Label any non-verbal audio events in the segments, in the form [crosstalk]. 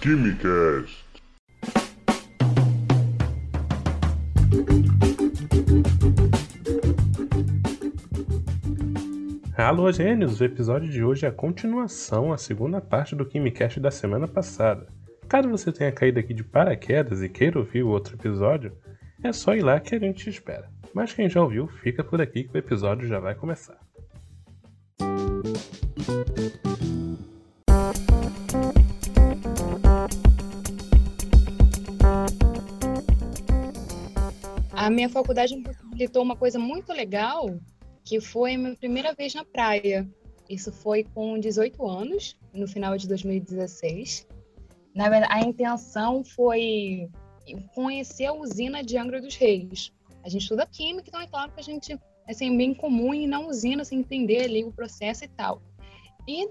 Quimicast. Alô, gênios! O episódio de hoje é a continuação, a segunda parte do Quimicast da semana passada. Caso você tenha caído aqui de paraquedas e queira ouvir o outro episódio, é só ir lá que a gente te espera. Mas quem já ouviu, fica por aqui que o episódio já vai começar. Minha faculdade me possibilitou uma coisa muito legal, que foi a minha primeira vez na praia. Isso foi com 18 anos, no final de 2016. Na verdade, a intenção foi conhecer a usina de Angra dos Reis. A gente estuda química, então é claro que a gente é assim, bem comum ir na usina, assim, entender ali o processo e tal. E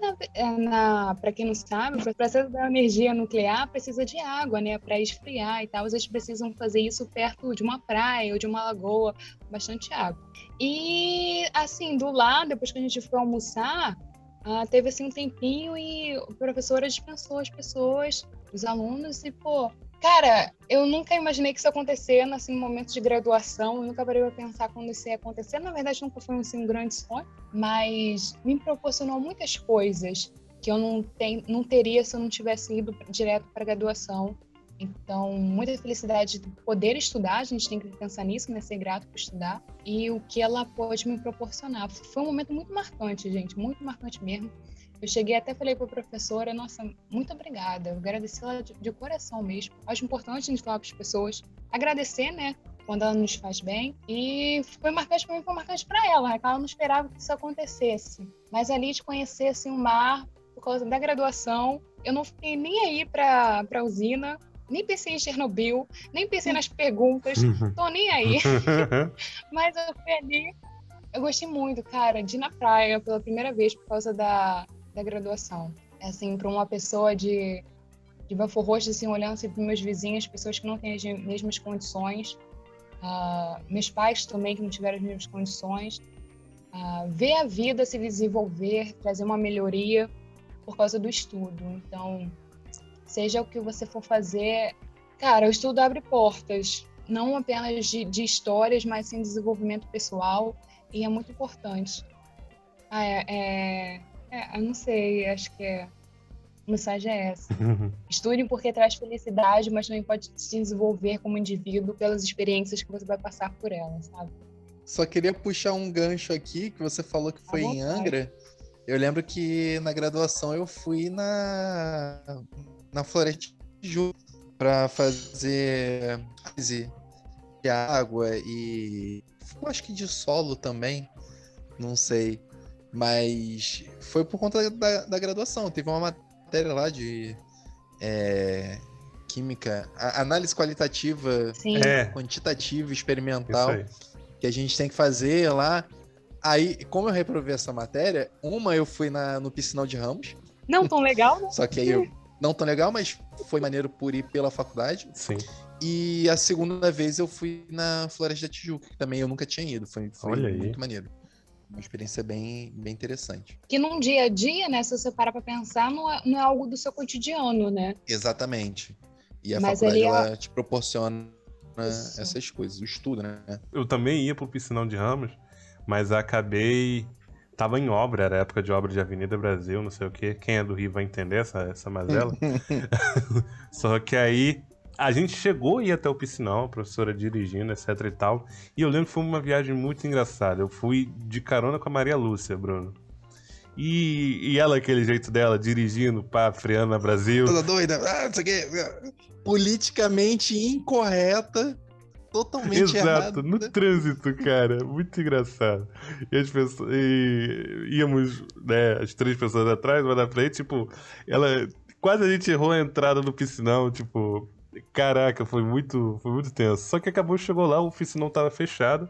na para quem não sabe, o processo da energia nuclear precisa de água, né, para esfriar e tal. Eles precisam fazer isso perto de uma praia ou de uma lagoa, bastante água. E assim, do lado, depois que a gente foi almoçar, ah, teve assim um tempinho e o professor dispensou as pessoas, os alunos e pô, Cara, eu nunca imaginei que isso acontecesse assim, no momento de graduação. Eu nunca parei para pensar quando isso ia acontecer. Na verdade, nunca foi assim, um grande sonho, mas me proporcionou muitas coisas que eu não, tem, não teria se eu não tivesse ido direto para graduação. Então, muita felicidade de poder estudar, a gente tem que pensar nisso, né? Ser grato por estudar. E o que ela pode me proporcionar. Foi um momento muito marcante, gente, muito marcante mesmo. Eu cheguei até falei para a professora, nossa, muito obrigada. Eu agradeci ela de, de coração mesmo. Acho importante a gente falar para as pessoas, agradecer, né? Quando ela nos faz bem. E foi marcante para mim, foi marcante para ela? Ela não esperava que isso acontecesse. Mas ali de conhecer assim, o mar, por causa da graduação, eu não fiquei nem aí para a usina, nem pensei em Chernobyl, nem pensei nas perguntas, tô nem aí. [laughs] [laughs] Mas eu fui ali, eu gostei muito, cara, de ir na praia pela primeira vez por causa da, da graduação. É, assim, para uma pessoa de, de Belfor Roxo, assim, olhando assim, para meus vizinhos, pessoas que não têm as mesmas condições, uh, meus pais também que não tiveram as mesmas condições, uh, ver a vida se desenvolver, trazer uma melhoria por causa do estudo. Então, seja o que você for fazer, cara, o estudo abre portas, não apenas de, de histórias, mas sim desenvolvimento pessoal, e é muito importante. Ah, é, é, é, eu não sei, acho que é. A mensagem é essa. Estudem porque traz felicidade, mas também pode se desenvolver como indivíduo pelas experiências que você vai passar por ela, sabe? Só queria puxar um gancho aqui, que você falou que foi em Angra. Eu lembro que na graduação eu fui na, na Floresta de Ju para fazer de água e acho que de solo também, não sei. Mas foi por conta da, da graduação. Teve uma matéria lá de é, química, análise qualitativa, é. quantitativa, experimental, que a gente tem que fazer lá. Aí, como eu reprovei essa matéria, uma eu fui na, no piscinal de Ramos. Não tão legal, né? [laughs] Só que aí eu. Não tão legal, mas foi maneiro por ir pela faculdade. Sim. E a segunda vez eu fui na Floresta da Tijuca, que também eu nunca tinha ido. Foi, foi Olha muito maneiro uma experiência bem, bem interessante. Que num dia a dia, né, se você parar para pensar, não é, não é algo do seu cotidiano, né? Exatamente. E a Mas faculdade, ela te proporciona Isso. essas coisas, o estudo, né? Eu também ia pro Piscinão de Ramos, mas acabei. Tava em obra, era época de obra de Avenida Brasil, não sei o quê. Quem é do Rio vai entender essa, essa [laughs] mazela. [laughs] Só que aí a gente chegou a ir até o piscinão, a professora dirigindo, etc e tal. E eu lembro que foi uma viagem muito engraçada. Eu fui de carona com a Maria Lúcia, Bruno. E, e ela, aquele jeito dela, dirigindo, pá, freando na Brasil. Toda doida, ah, não sei o quê. Politicamente incorreta, totalmente Exato, errada. no trânsito, cara. Muito engraçado. E as pessoas. E íamos, né, as três pessoas atrás, uma na frente, tipo, ela. Quase a gente errou a entrada no piscinão, tipo. Caraca, foi muito, foi muito tenso. Só que acabou, chegou lá, o piscinão tava fechado.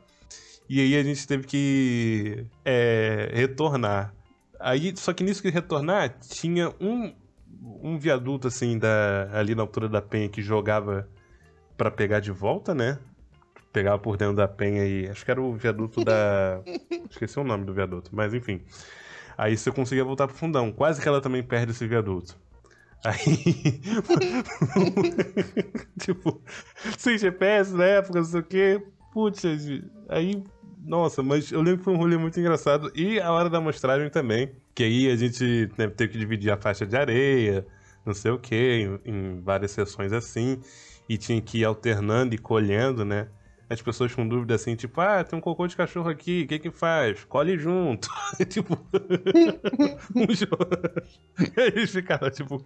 E aí a gente teve que é, retornar. Aí, só que nisso que retornar, tinha um, um viaduto assim da, ali na altura da penha que jogava pra pegar de volta, né? Pegava por dentro da penha e. Acho que era o viaduto da. [laughs] Esqueci o nome do viaduto, mas enfim. Aí você conseguia voltar pro fundão. Quase que ela também perde esse viaduto. Aí. [laughs] tipo, sem GPS na época, não sei o quê. Putz, aí. Nossa, mas eu lembro que foi um rolê muito engraçado. E a hora da amostragem também. Que aí a gente né, teve que dividir a faixa de areia, não sei o quê, em, em várias sessões assim. E tinha que ir alternando e colhendo, né? As pessoas com dúvida assim, tipo, ah, tem um cocô de cachorro aqui, o que que faz? Colhe junto. [laughs] tipo, [laughs] um jogo. E aí eles ficaram, tipo,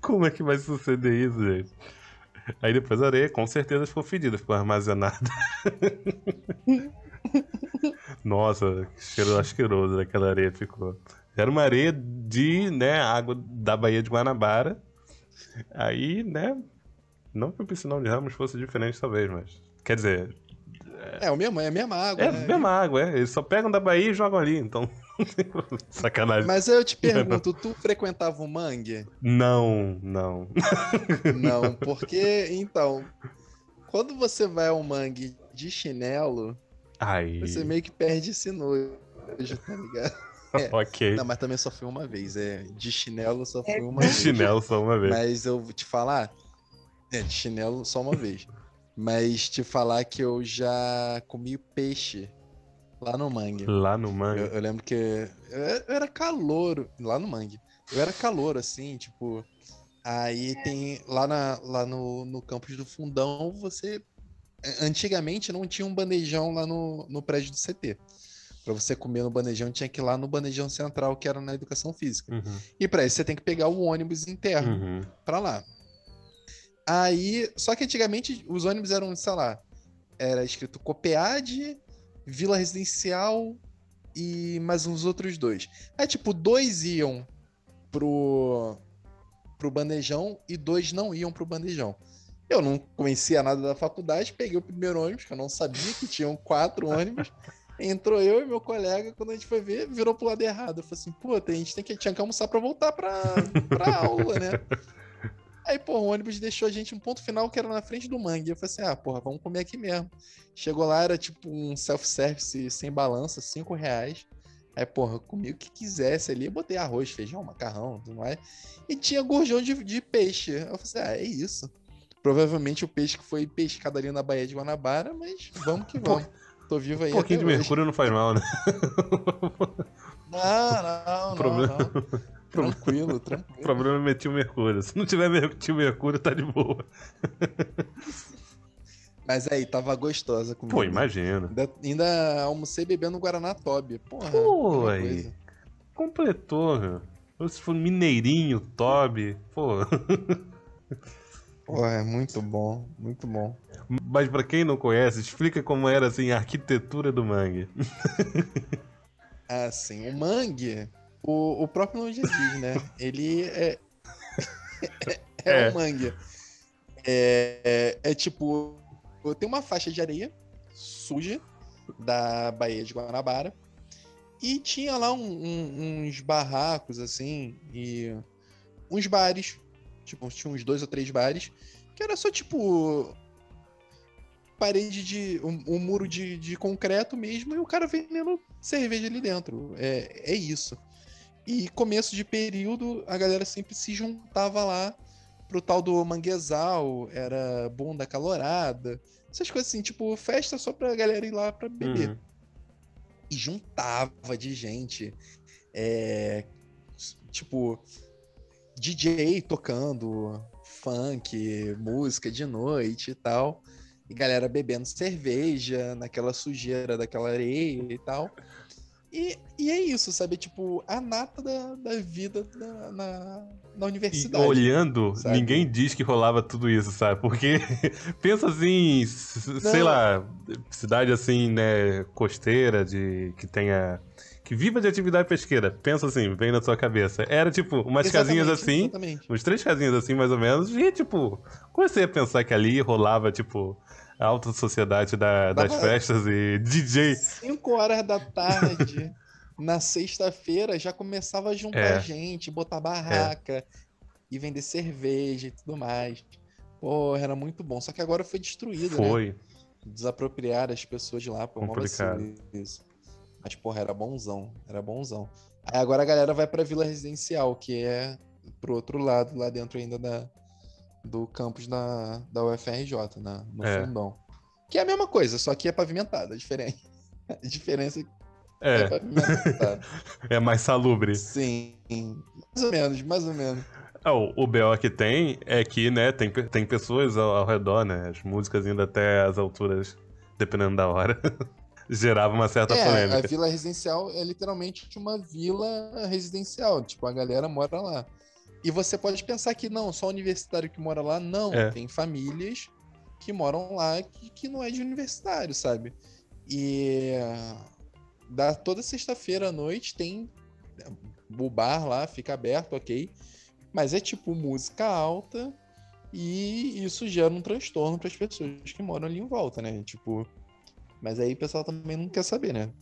como é que vai suceder isso, gente? Aí depois a areia com certeza ficou fedida, ficou armazenada. [laughs] Nossa, cheiro asqueroso daquela areia ficou. Era uma areia de, né, água da Baía de Guanabara. Aí, né, não que o piscinão de Ramos fosse diferente talvez, mas Quer dizer. É, é o mesmo, é a mesma água. É né? a mesma água, é. Eles só pegam da Bahia e jogam ali, então. [laughs] Sacanagem. Mas eu te pergunto, tu frequentava o mangue? Não, não. Não, [laughs] porque, então, quando você vai ao mangue de chinelo, Aí. você meio que perde esse nojo, tá ligado? É. [laughs] ok. Não, mas também só fui uma vez. É, de chinelo só fui É. uma De vez. chinelo só uma vez. Mas eu vou te falar. É, de chinelo só uma vez. Mas te falar que eu já comi peixe lá no mangue. Lá no Eu, mangue. eu lembro que eu, eu era calor lá no mangue. Eu era calor, assim, tipo. Aí tem. Lá, na, lá no, no campus do Fundão, você. Antigamente não tinha um bandejão lá no, no prédio do CT. Pra você comer no bandejão, tinha que ir lá no bandejão central, que era na educação física. Uhum, E pra isso você tem que pegar o ônibus interno uhum. pra lá. Aí, só que antigamente os ônibus eram, sei lá, era escrito Copead, Vila Residencial e mais uns outros dois. Aí, tipo, dois iam pro, pro bandejão e dois não iam pro bandejão. Eu não conhecia nada da faculdade, peguei o primeiro ônibus, que eu não sabia que tinham quatro ônibus. [laughs] Entrou eu e meu colega, quando a gente foi ver, virou pro lado errado. Eu falei assim, pô, a gente tem que, tinha que almoçar pra voltar pra, pra aula, né? [laughs] Aí, pô, o ônibus deixou a gente um ponto final que era na frente do mangue. Eu falei assim, ah, porra, vamos comer aqui mesmo. Chegou lá, era tipo um self-service sem balança, cinco reais. Aí, porra, comi o que quisesse ali. Eu botei arroz, feijão, macarrão, tudo mais. E tinha gorjão de, de peixe. Eu falei assim, ah, é isso. Provavelmente o peixe que foi pescado ali na Baía de Guanabara, mas vamos que [laughs] vamos. Tô vivo aí Um pouquinho de hoje. mercúrio não faz mal, né? Não, não, não, [laughs] Problema- não. [laughs] Tranquilo, O tranquilo. problema é meter o mercúrio. Se não tiver meter o mercúrio, tá de boa. [laughs] Mas aí, tava gostosa a comida. Pô, imagina. Ainda, ainda almocei bebendo Guaraná Toby. Porra. Pô, melhor aí. Completou, meu. Se for mineirinho, Toby, pô. Porra, é muito bom, muito bom. Mas pra quem não conhece, explica como era assim a arquitetura do mangue. Assim, o mangue, o, o próprio nome diz, né? Ele é. é, [laughs] É. um mangue. É, é, é tipo. Tem uma faixa de areia suja da Baía de Guanabara. E tinha lá um- um- uns barracos, assim, e uns bares. Tipo, tinha uns dois ou três bares. Que era só tipo. Parede de. Um, um muro de, de concreto mesmo e o cara vendendo cerveja ali dentro. É, é isso. E começo de período, a galera sempre se juntava lá pro tal do manguezal, era bunda calorada, essas coisas assim, tipo, festa só pra galera ir lá pra beber. Uhum. E juntava de gente, é, tipo, DJ tocando funk, música de noite e tal. E galera bebendo cerveja naquela sujeira daquela areia e tal. E, e é isso, sabe? Tipo, a nata da, da vida na, na, na E universidade. olhando, sabe? ninguém diz que rolava tudo isso, sabe? Porque [laughs] pensa assim, s- sei Não. lá, cidade assim, né, costeira, de que tenha. que viva de atividade pesqueira. Pensa assim, vem na sua cabeça. Era tipo, umas casinhas Exatamente, assim, Exatamente. uns três casinhas assim, mais ou menos, e tipo, comecei a pensar que ali rolava, tipo, alta sociedade da- das Dava- festas e DJ. 5 horas da tarde, [laughs] na sexta-feira, já começava a juntar É. gente, botar barraca e vender cerveja e tudo mais. Porra, era muito bom. Só que agora foi destruído, né? Foi. Desapropriar as pessoas de lá, pô, Complicado. isso. Mas, porra, era bonzão, era bonzão. Aí agora a galera vai pra Vila Residencial, que é pro outro lado, lá dentro ainda da, do campus da, da UFRJ, na, no É. fundão. Que é a mesma coisa, só que é pavimentado, a diferença. [laughs] A diferença é que é É, pavimentado. [laughs] é mais salubre. Sim, mais ou menos, mais ou menos. Ah, o, o BO que tem é que, né, tem, tem pessoas ao, ao redor, né? As músicas indo até as alturas, dependendo da hora, [laughs] gerava uma certa É, a polêmica. vila residencial é literalmente uma vila residencial, tipo, a galera mora lá. E você pode pensar que não, só universitário que mora lá, não. É. Tem famílias que moram lá que, que não é de universitário, sabe? E da toda sexta-feira à noite tem o bar lá, fica aberto, ok. Mas é tipo música alta e isso gera um transtorno para as pessoas que moram ali em volta, né? Tipo, mas aí o pessoal também não quer saber, né?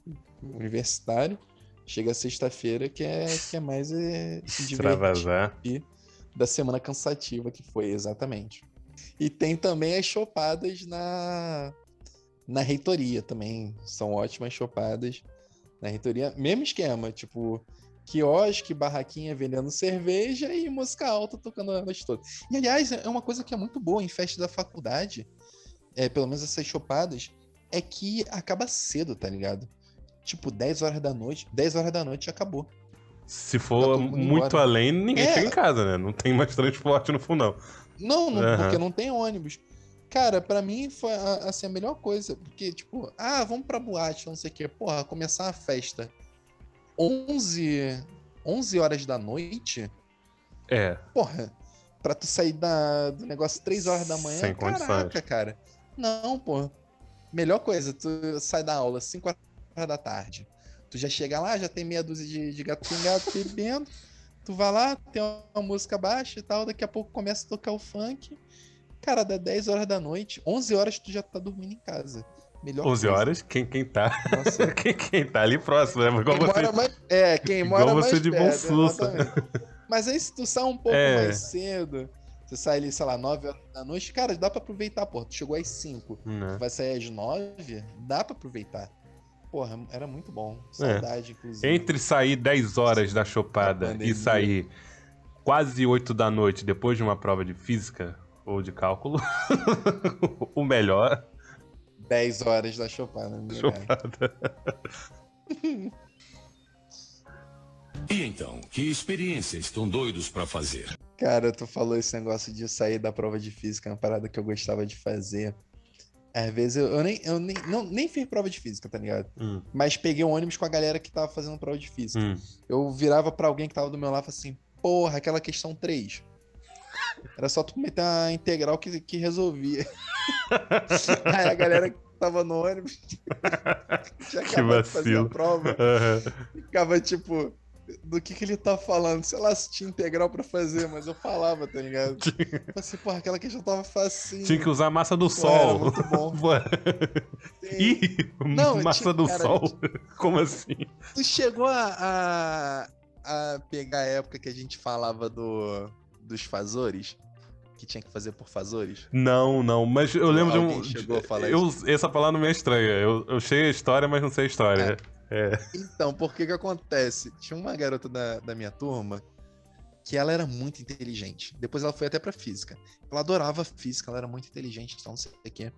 Universitário, chega sexta-feira que é, que é mais é, se Extravasar. da semana cansativa que foi, exatamente. E tem também as chopadas na, na reitoria também. São ótimas chopadas na reitoria. Mesmo esquema, tipo, quiosque, barraquinha vendendo cerveja e música alta tocando a noite toda. E aliás, é uma coisa que é muito boa em festa da faculdade, é, pelo menos essas chopadas, é que acaba cedo, tá ligado? Tipo, 10 horas da noite, 10 horas da noite já acabou. Se for muito embora. além, ninguém É. chega em casa, né? Não tem mais [laughs] transporte no fundão. Não, não Aham. porque não tem ônibus. Cara, pra mim foi assim, a melhor coisa. Porque, tipo, ah, vamos pra boate, não sei o quê. Porra, começar a festa 11, 11 horas da noite. É, Porra, pra tu sair da, do negócio 3 horas da manhã. Sem caraca, condições. cara. Não, pô. Melhor coisa, tu sai da aula 5 horas da tarde. Tu já chega lá, já tem meia dúzia de, de gato pingado bebendo. Tu vai lá, tem uma música baixa e tal, daqui a pouco começa a tocar o funk. Cara, dá 10 horas da noite, 11 horas tu já tá dormindo em casa. Melhor 11 coisa. horas, quem, quem tá. [laughs] Quem, quem tá ali próximo, né? Igual quem você. mora mais, é, quem Igual mora você mais de perto, Bolsuça. exatamente. Mas aí se tu sai um pouco É. mais cedo, você sai ali, sei lá, 9 horas da noite, cara, dá pra aproveitar, porra. Tu chegou às 5, Né? vai sair às 9, dá pra aproveitar. Porra, era muito bom. É. Saudade, inclusive. Entre sair 10 horas da Da chopada e sair quase 8 da noite depois de uma prova de física ou de cálculo, [laughs] o melhor 10 horas da Chopada. né? chopada. [laughs] E então, que experiência estão doidos pra fazer? Cara, tu falou esse negócio de sair da prova de física, é uma parada que eu gostava de fazer. Às vezes eu, eu nem, eu nem, não, nem fiz prova de física, tá ligado? Hum, Mas peguei um ônibus com a galera que tava fazendo prova de física. hum. Eu virava pra alguém que tava do meu lado e assim: Porra, aquela questão 3. Era só tu meter uma integral que, que resolvia. [laughs] Aí a galera que tava no ônibus [laughs] já Que acabou de fazer a prova. Aham. Ficava tipo, do que que ele tá falando? Sei lá se tinha integral pra fazer, mas eu falava, tá ligado? Assim, porra, aquela questão tava facinho. tinha que usar massa do Pô, sol. muito bom. [laughs] Ih, Não, massa tinha- do cara, sol? [laughs] Como assim? Tu chegou a, a, a pegar a época que a gente falava do, dos fazores? Que tinha que fazer por fazores? Não, não, mas eu lembro de um. chegou a falar eu, essa palavra não me é estranha. Eu, eu sei a história, mas não sei a história. É. Então, por que que acontece? Tinha uma garota da, da minha turma que ela era muito inteligente. Depois ela foi até pra física. Ela adorava física, ela era muito inteligente, então não sei o que.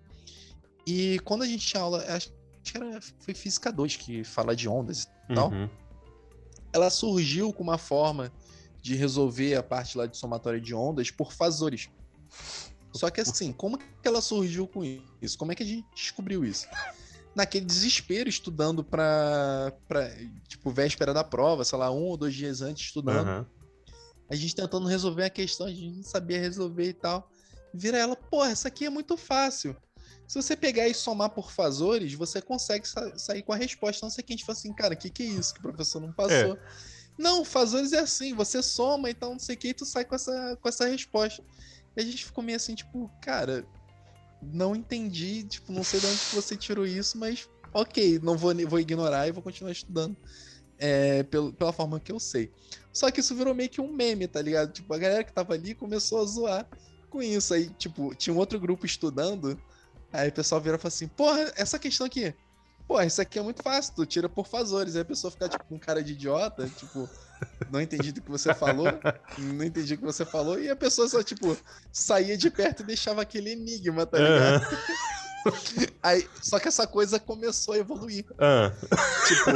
E quando a gente tinha aula, acho que era, foi física 2 que fala de ondas e tal. Uhum. ela surgiu com uma forma de resolver a parte lá de somatória de ondas por fazores. Só que assim, como que ela surgiu com isso? Como é que a gente descobriu isso? Naquele desespero, estudando pra, pra tipo, véspera da prova, sei lá, um ou dois dias antes estudando, Aham. a gente tentando resolver a questão, a gente não sabia resolver e tal. Vira ela, porra, essa aqui é muito fácil. Se você pegar e somar por fazores, você consegue sa- sair com a resposta. Não sei quem a gente fala assim, cara, o que, que é isso que o professor não passou? Não, fazores é assim, você soma, então não sei o que, e tu sai com essa, com essa resposta. E a gente ficou meio assim, tipo, cara, não entendi, tipo, não sei de onde você tirou isso, mas ok, não vou, vou ignorar e vou continuar estudando é, pelo, pela forma que eu sei. Só que isso virou meio que um meme, tá ligado? Tipo, a galera que tava ali começou a zoar com isso. Aí, tipo, tinha um outro grupo estudando, aí o pessoal virou e falou assim, porra, essa questão aqui, pô, isso aqui é muito fácil, tu tira por fazores. Aí a pessoa fica, tipo, com cara de idiota, tipo, não entendi do que você falou, não entendi o que você falou, e a pessoa só, tipo, saía de perto e deixava aquele enigma, tá ligado? [laughs] Aí, só que essa coisa começou a evoluir. Ah. Tipo,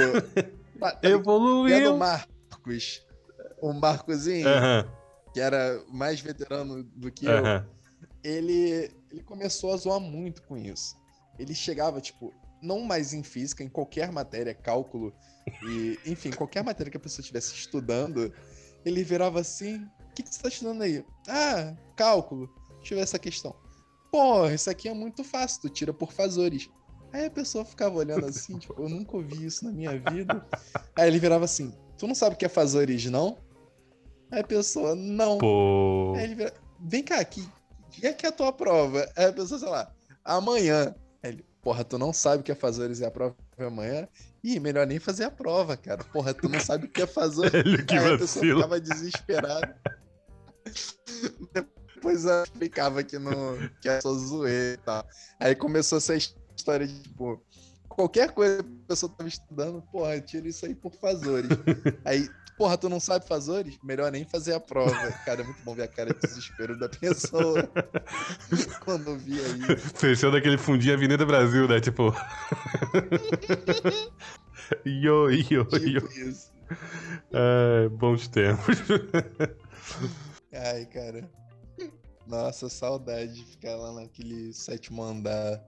[laughs] tá- tá ligado o Evoluiu. Marcos, o Marcozinho, que era mais veterano do que eu, ele, ele começou a zoar muito com isso. Ele chegava, tipo, não mais em física, em qualquer matéria, cálculo, e, enfim, qualquer matéria que a pessoa estivesse estudando, ele virava assim: O que, que você está estudando aí? Ah, cálculo. Deixa eu ver essa questão. Pô, isso aqui é muito fácil, tu tira por fazores. Aí a pessoa ficava olhando assim, tipo, eu nunca ouvi isso na minha vida. Aí ele virava assim: Tu não sabe o que é fazores, não? Aí a pessoa, não. Pô. Aí ele vira, vem cá, que dia que é a tua prova? Aí a pessoa, sei lá, amanhã. Aí ele, porra, tu não sabe o que é fazores e a prova é amanhã? Ih, melhor nem fazer a prova, cara. Porra, tu não sabe o que é fazores. [laughs] Velho, que Aí a pessoa ficava desesperada. Depois ela explicava que, não, que é só zoeira e tal. Aí começou essa história de, tipo, qualquer coisa que a pessoa tava estudando, porra, tira isso aí por fazores. [laughs] Aí, porra, tu não sabe fazores? Melhor nem fazer a prova. Cara, é muito bom ver a cara de desespero da pessoa [laughs] quando via isso. Fechando aquele fundinho Avenida Brasil, né? Tipo. Yo, yo, [laughs] yo. Tipo isso. Ai, bons tempos. Ai, cara. Nossa, saudade de ficar lá naquele sétimo andar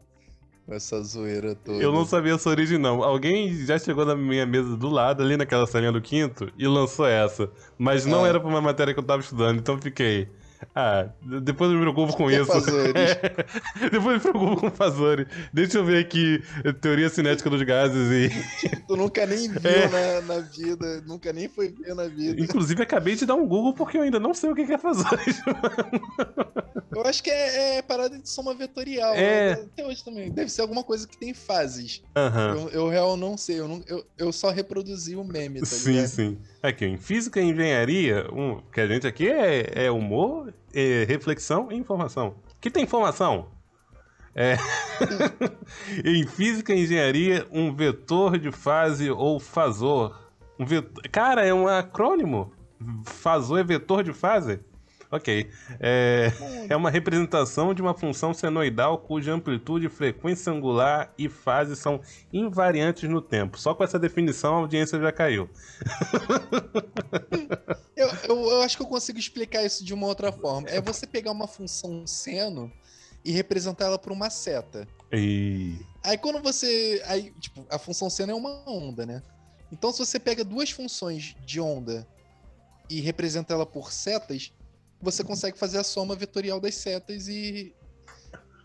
essa zoeira toda. Eu não sabia essa origem, não. Alguém já chegou na minha mesa do lado, ali naquela salinha do quinto, e lançou essa. Mas não Ah. era pra uma matéria que eu tava estudando, então fiquei. [laughs] Ah, depois eu me preocupo com é isso. fazores? [laughs] depois eu me preocupo com Fazori. Deixa eu ver aqui teoria cinética dos gases e. [laughs] Tu nunca nem viu É. na, na vida, nunca nem foi ver na vida. Inclusive, acabei de dar um Google porque eu ainda não sei o que é Fazori. Eu acho que é, é parada de soma vetorial. É. né? Até hoje também. Deve ser alguma coisa que tem fases. Aham. Eu, eu real não sei. Eu, não, eu, eu só reproduzi o meme, tá Sim, ligado? sim. Aqui, em física e engenharia, um, que a gente aqui é, é humor, é reflexão e informação. Que tem informação? É... [laughs] em física e engenharia, um vetor de fase ou fasor. Um vetor... Cara, é um acrônimo. Fasor é vetor de fase? Ok. É... [laughs] é uma representação de uma função senoidal cuja amplitude, frequência angular e fase são invariantes no tempo. Só com essa definição a audiência já caiu. [laughs] Eu, eu, eu acho que eu consigo explicar isso de uma outra forma. É você pegar uma função seno e representar ela por uma seta. E... Aí quando você. Aí, tipo, a função seno é uma onda, né? Então, se você pega duas funções de onda e representa ela por setas, você consegue fazer a soma vetorial das setas e.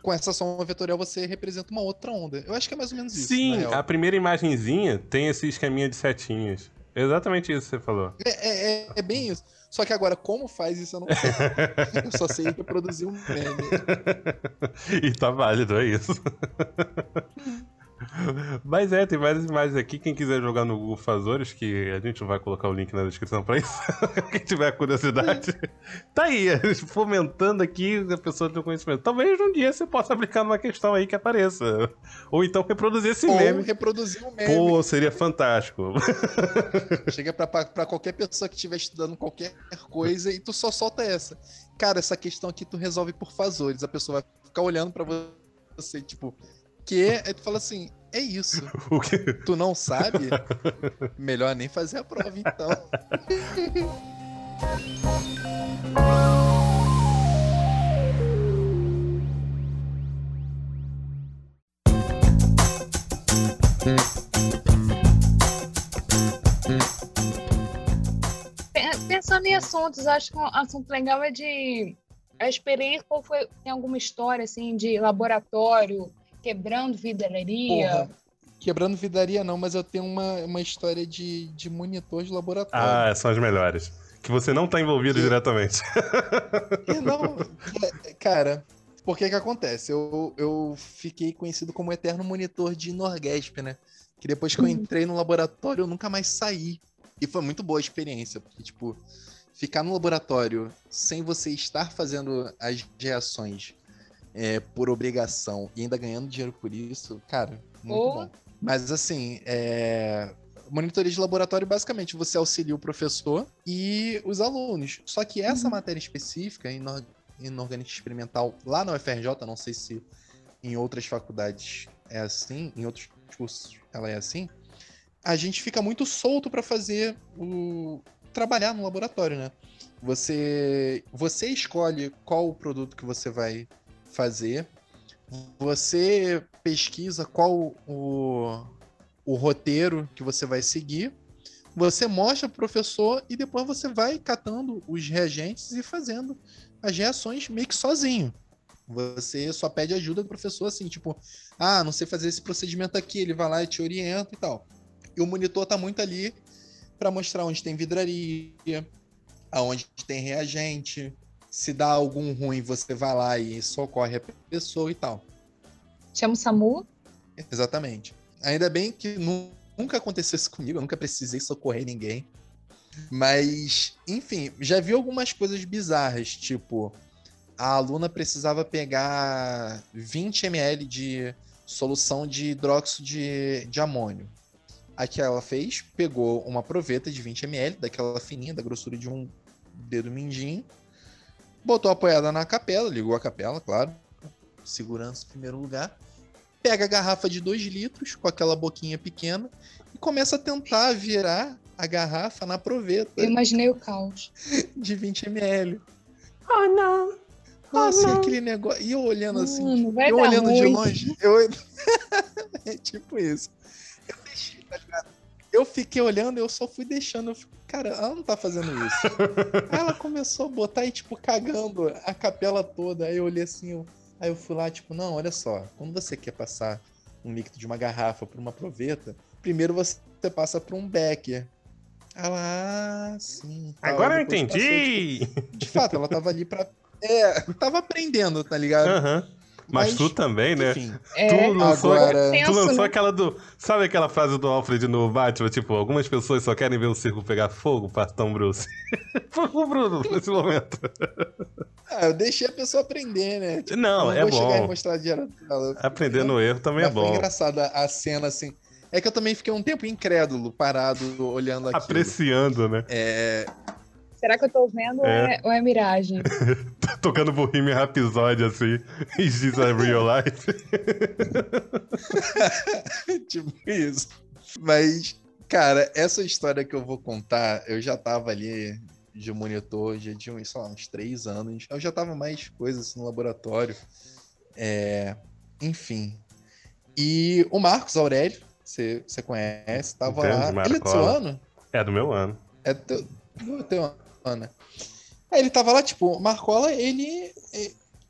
Com essa soma vetorial você representa uma outra onda. Eu acho que é mais ou menos isso. Sim, a primeira imagenzinha tem esse esqueminha de setinhas. Exatamente isso que você falou. É, é- é- é bem isso. Só que agora, como faz isso, eu não sei. [laughs] eu só sei reproduzir um meme. e tá válido, é isso. [laughs] Mas é, tem várias imagens aqui. Quem quiser jogar no Google Fazores, que a gente vai colocar o link na descrição pra isso. [laughs] Quem tiver curiosidade, tá aí, [laughs] fomentando aqui a pessoa ter conhecimento. Talvez um dia você possa aplicar numa questão aí que apareça. Ou então reproduzir esse Ou meme. reproduzir um meme. Pô, seria fantástico. [laughs] Chega pra, pra, pra qualquer pessoa que estiver estudando qualquer coisa e tu só solta essa. Cara, essa questão aqui tu resolve por fazores. A pessoa vai ficar olhando pra você, tipo, que? Aí tu fala assim, é isso. [laughs] Tu não sabe? [laughs] Melhor nem fazer a prova, então. Pe- Pensando em assuntos, acho que um assunto legal é de a experiência, qual foi, tem alguma história assim de laboratório, quebrando vidraria. Porra. Quebrando vidaria não, mas eu tenho uma, uma história de, de monitor de laboratório. Ah, são as melhores. Que você não tá envolvido Que- diretamente. E não, cara, por que que acontece? Eu, eu fiquei conhecido como eterno monitor de Norgesp, né? Que depois que eu entrei no laboratório, eu nunca mais saí. E foi muito boa a experiência, porque, tipo, ficar no laboratório sem você estar fazendo as reações é, por obrigação e ainda ganhando dinheiro por isso, cara, muito Ou- bom. Mas assim, é... monitoria de laboratório, basicamente, você auxilia o professor e os alunos. Só que essa Uhum. matéria específica, inor- inorgânica experimental, lá na UFRJ, não sei se em outras faculdades é assim, em outros cursos ela é assim, a gente fica muito solto para fazer o trabalhar no laboratório, né? Você você escolhe qual o produto que você vai fazer, você pesquisa qual o, o roteiro que você vai seguir, você mostra pro professor e depois você vai catando os reagentes e fazendo as reações meio que sozinho. Você só pede ajuda do professor, assim, tipo, ah, não sei fazer esse procedimento aqui, ele vai lá e te orienta e tal. E o monitor tá muito ali para mostrar onde tem vidraria, aonde tem reagente. Se dá algum ruim, você vai lá e socorre a pessoa e tal. Chama o SAMU. Exatamente. Ainda bem que nu- nunca aconteceu isso comigo, eu nunca precisei socorrer ninguém. Mas, enfim, já vi algumas coisas bizarras, tipo, a aluna precisava pegar 20 ml de solução de hidróxido de, de amônio. Que ela fez? Pegou uma proveta de 20 ml, daquela fininha, da grossura de um dedo mindinho, botou apoiada na capela, ligou a capela, claro, segurança em primeiro lugar, pega a garrafa de 2 litros com aquela boquinha pequena e começa a tentar virar a garrafa na proveta Eu imaginei o caos. [laughs] de 20 ml. Oh, não. Nossa, não. e aquele negócio. E eu olhando assim, vai eu olhando de ruim. longe, eu. [laughs] é tipo isso. Eu deixei, tá ligado? Eu fiquei olhando, eu só fui deixando. Eu fico, cara, ela não tá fazendo isso. aí ela começou a botar e, tipo, cagando a capela toda. Aí eu olhei assim, eu- aí eu fui lá, tipo, não, olha só. Quando você quer passar um líquido de uma garrafa por uma proveta, primeiro você passa por um becker. Ela, ah, sim. Agora eu Depois passou, entendi. tipo, de fato, ela tava ali pra. É, tava aprendendo, tá ligado? Aham. Mas, tu também, né? Enfim, É, Tu lançou, Agora- tu lançou né? aquela do. Sabe aquela frase do Alfred no Batman? Tipo, algumas pessoas só querem ver o circo pegar fogo, Partão Bruce. [laughs] Foi o Bruno nesse momento. [laughs] ah, eu deixei a pessoa aprender, né? Tipo, Não, eu é vou chegar e bom. mostrar direto pra ela. Aprender no erro também é Mas foi bom. engraçada a cena, assim. É que eu também fiquei um tempo incrédulo, parado, olhando aquilo. Apreciando, né? É, Será que eu tô vendo É. ou é, ou é miragem? [laughs] Tocando Bohemian Rhapsody assim. Is this a real life? [laughs] tipo isso. Mas, cara, essa história que eu vou contar, eu já tava ali de monitor, já tinha, sei lá, uns três anos. Eu já tava mais coisas assim, no laboratório. É, enfim. E o Marcos Aurélio, você conhece, tava Entendo, lá. Ele é do seu ano? É do meu ano. É do teu, do teu né? Aí ele tava lá, tipo, o Marcola, ele.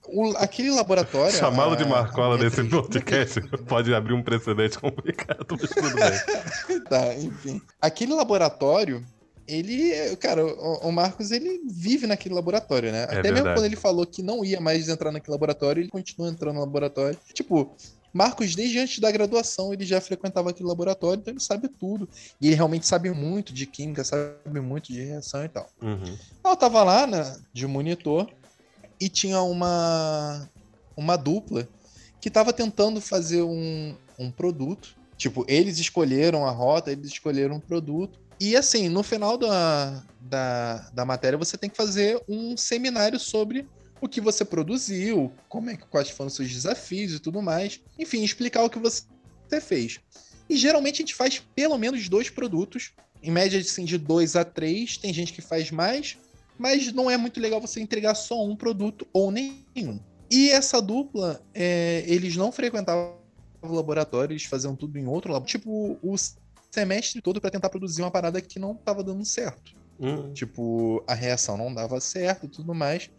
o- aquele laboratório. Chamá-lo de Marcola a [laughs] nesse podcast [laughs] pode abrir um precedente complicado, mas tudo bem. [laughs] Tá, enfim. Aquele laboratório, ele, cara, o, o Marcos, ele vive naquele laboratório, né? Até mesmo É verdade. quando ele falou que não ia mais entrar naquele laboratório, ele continua entrando no laboratório. Tipo, Marcos, desde antes da graduação, ele já frequentava aquele laboratório, então ele sabe tudo. E ele realmente sabe muito de química, sabe muito de reação e tal. Uhum. Eu tava lá, né, de monitor, e tinha uma, uma dupla que tava tentando fazer um, um produto. Tipo, eles escolheram a rota, eles escolheram um produto. E assim, no final da, da, da matéria, você tem que fazer um seminário sobre o que você produziu, como é que quais foram os seus desafios e tudo mais. Enfim, explicar o que você fez. E geralmente a gente faz pelo menos dois produtos, em média assim, de dois a três. Tem gente que faz mais, mas não é muito legal você entregar só um produto ou nenhum. E essa dupla, é, eles não frequentavam laboratório, eles faziam tudo em outro laboratório. Tipo, o semestre todo para tentar produzir uma parada que não tava dando certo. Hum. Tipo, a reação não dava certo e tudo mais.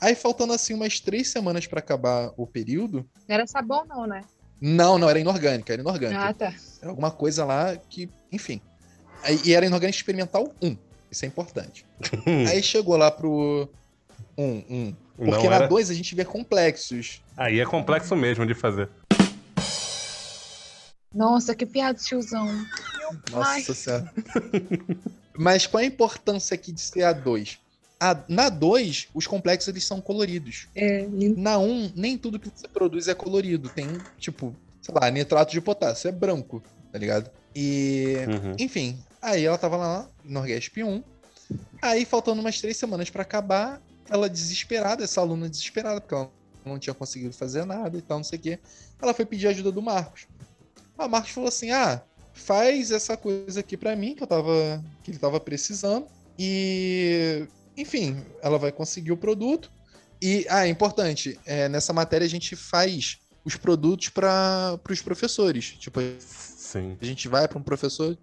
Aí, faltando assim umas três semanas para acabar o período. Não era sabão, não, né? Não, não, era inorgânica, era inorgânica. Ah, tá. Era alguma coisa lá que, enfim. Aí, e era inorgânica experimental 1. Isso é importante. [laughs] Aí chegou lá pro 1, 1. Porque Não na era... 2 a gente vê complexos. Aí é complexo mesmo de fazer. Nossa, que piada, tiozão. Nossa Ai. senhora. Mas qual a importância aqui de ser a 2? A, na 2, os complexos eles são coloridos. É, lindo. Na 1, nem tudo que você produz é colorido. Tem, tipo, sei lá, nitrato de potássio, é branco, tá ligado? E, Uhum. enfim, aí ela tava lá no Orgesp 1. Aí, faltando umas três semanas pra acabar, ela desesperada, essa aluna desesperada, porque ela não tinha conseguido fazer nada e tal, não sei o quê. Ela foi pedir ajuda do Marcos. O Marcos falou assim: ah, faz essa coisa aqui pra mim, que eu tava. que ele tava precisando. E. Enfim, ela vai conseguir o produto. E, ah, é importante, é, nessa matéria a gente faz os produtos para os professores. Tipo, Sim. a gente vai para um professor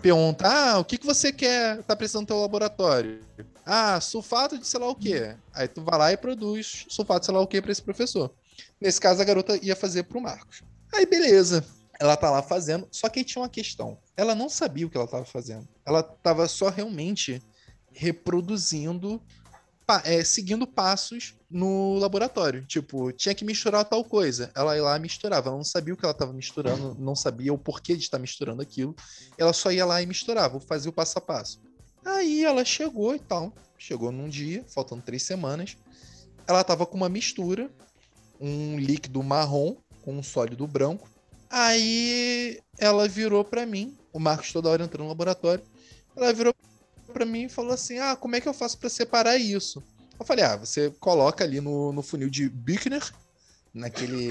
pergunta: ah, o que, que você quer, tá precisando do teu laboratório? Ah, sulfato de sei lá o quê. Aí tu vai lá e produz sulfato de sei lá o quê para esse professor. Nesse caso, a garota ia fazer pro Marcos. Aí, beleza. Ela tá lá fazendo, só que aí tinha uma questão. Ela não sabia o que ela tava fazendo. Ela tava só realmente reproduzindo, é, seguindo passos no laboratório. Tipo, tinha que misturar tal coisa. Ela ia lá e misturava. Ela não sabia o que ela estava misturando, não sabia o porquê de estar misturando aquilo. Ela só ia lá e misturava, fazia o passo a passo. Aí ela chegou e tal. Chegou num dia, faltando três semanas. Ela tava com uma mistura, um líquido marrom com um sólido branco. Aí ela virou pra mim, o Marcos toda hora entrando no laboratório. Ela virou pra mim e falou assim: Ah, como é que eu faço pra separar isso? Eu falei: Ah, você coloca ali no, no funil de Büchner, naquele.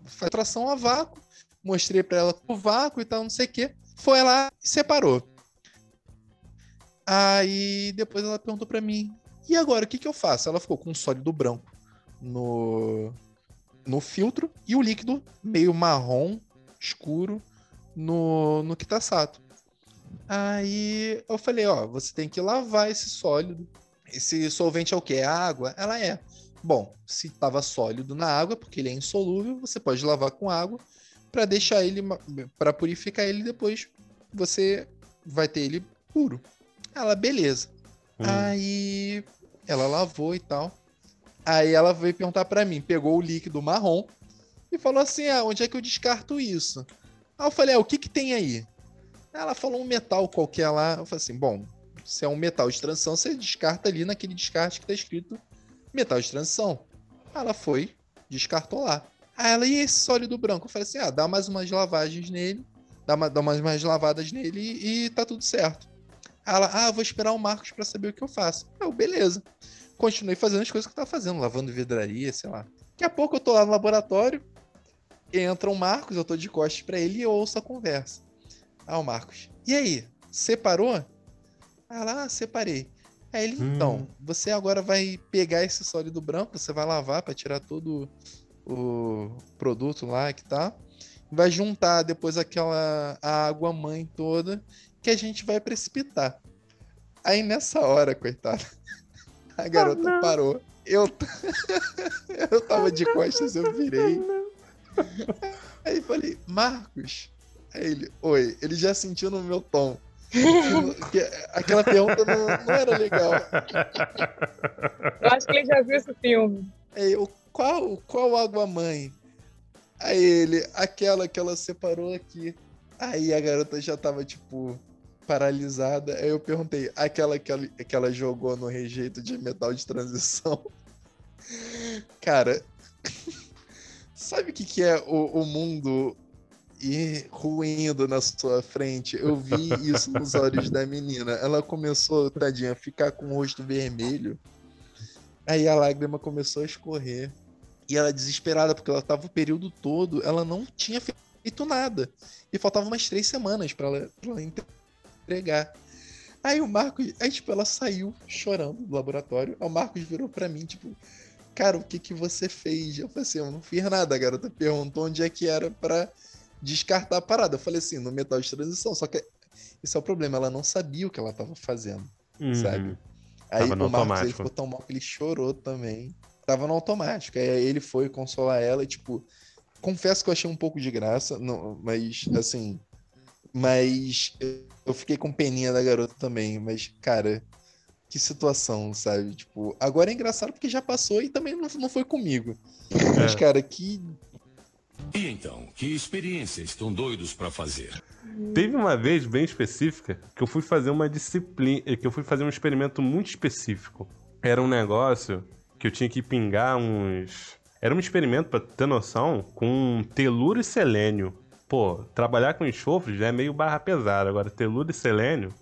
[laughs] faz tração a vácuo. Mostrei pra ela o vácuo e tal, não sei o quê. Foi lá e separou. Aí depois ela perguntou pra mim: E agora, o que, que eu faço? Ela ficou com um sólido branco no, no filtro e o líquido meio marrom, escuro, no, no Kitasato. Aí eu falei, ó, você tem que lavar esse sólido. Esse solvente é o quê? É água? Ela é. Bom, se estava sólido na água, porque ele é insolúvel, você pode lavar com água para deixar ele para purificar ele depois você vai ter ele puro. Ela, beleza. Hum. Aí ela lavou e tal. Aí ela veio perguntar pra mim, pegou o líquido marrom e falou assim: "Ah, onde é que eu descarto isso?" Aí eu falei: "Ah, o que que tem aí?" Ela falou um metal qualquer lá. Eu falei assim: "Bom, se é um metal de transição, você descarta ali naquele descarte que tá escrito metal de transição." Ela foi, descartou lá. Aí ela, e esse sólido branco? Eu falei assim: "Ah, dá mais umas lavagens nele, dá, uma, dá umas mais lavadas nele e, e tá tudo certo." Aí Ela, ah, vou esperar o Marcos pra saber o que eu faço. Eu, beleza. Continuei fazendo as coisas que eu tava fazendo, lavando vidraria, sei lá. Daqui a pouco eu tô lá no laboratório, entra o Marcos, eu tô de costas pra ele e eu ouço a conversa. Ah, o Marcos, e aí, separou? Ah, separei. Aí ele, Hum. então, você agora vai pegar esse sólido branco, você vai lavar pra tirar todo o produto lá que tá. Vai juntar depois aquela a água mãe toda que a gente vai precipitar. Aí nessa hora, coitada, [laughs] a garota parou. Eu, t- [laughs] eu tava de costas, eu virei. Aí falei, Marcos. Aí ele, oi. Ele já sentiu no meu tom. que- que aquela pergunta não, não era legal. Eu acho que ele já viu esse filme. Aí eu, qual, qual água mãe? Aí ele, aquela que ela separou aqui. Aí a garota já tava, tipo, paralisada. Aí eu perguntei, aquela que ela, que ela jogou no rejeito de metal de transição? Cara, [laughs] sabe o que, que é o, o mundo ir ruindo na sua frente? Eu vi isso nos olhos da menina. Ela começou, tadinha, a ficar com o rosto vermelho. Aí a lágrima começou a escorrer. E ela desesperada, porque ela tava o período todo, ela não tinha feito nada. E faltava umas três semanas pra ela, pra ela entregar. Aí o Marcos, aí tipo, ela saiu chorando do laboratório. Aí o Marcos virou pra mim, tipo, cara, o que que você fez? Eu falei assim, eu não fiz nada. A garota perguntou onde é que era pra descartar a parada. Eu falei assim, no metal de transição. Só que esse é o problema, ela não sabia o que ela tava fazendo. Uhum. Sabe? Aí Tava o Marcos ele ficou tão mal que ele chorou também. Tava no automático. Aí ele foi consolar ela e, tipo, confesso que eu achei um pouco de graça, não, mas assim. Mas eu fiquei com peninha da garota também. Mas, cara, que situação, sabe? Tipo, agora é engraçado porque já passou e também não, não foi comigo. Mas, É. cara, que. E então, que experiência estão doidos pra fazer? Teve uma vez bem específica que eu fui fazer uma disciplina, que eu fui fazer um experimento muito específico. Era um negócio que eu tinha que pingar uns Era um experimento, pra ter noção, com teluro e selênio. Pô, trabalhar com enxofre já é meio barra pesada. Agora, teluro e selênio.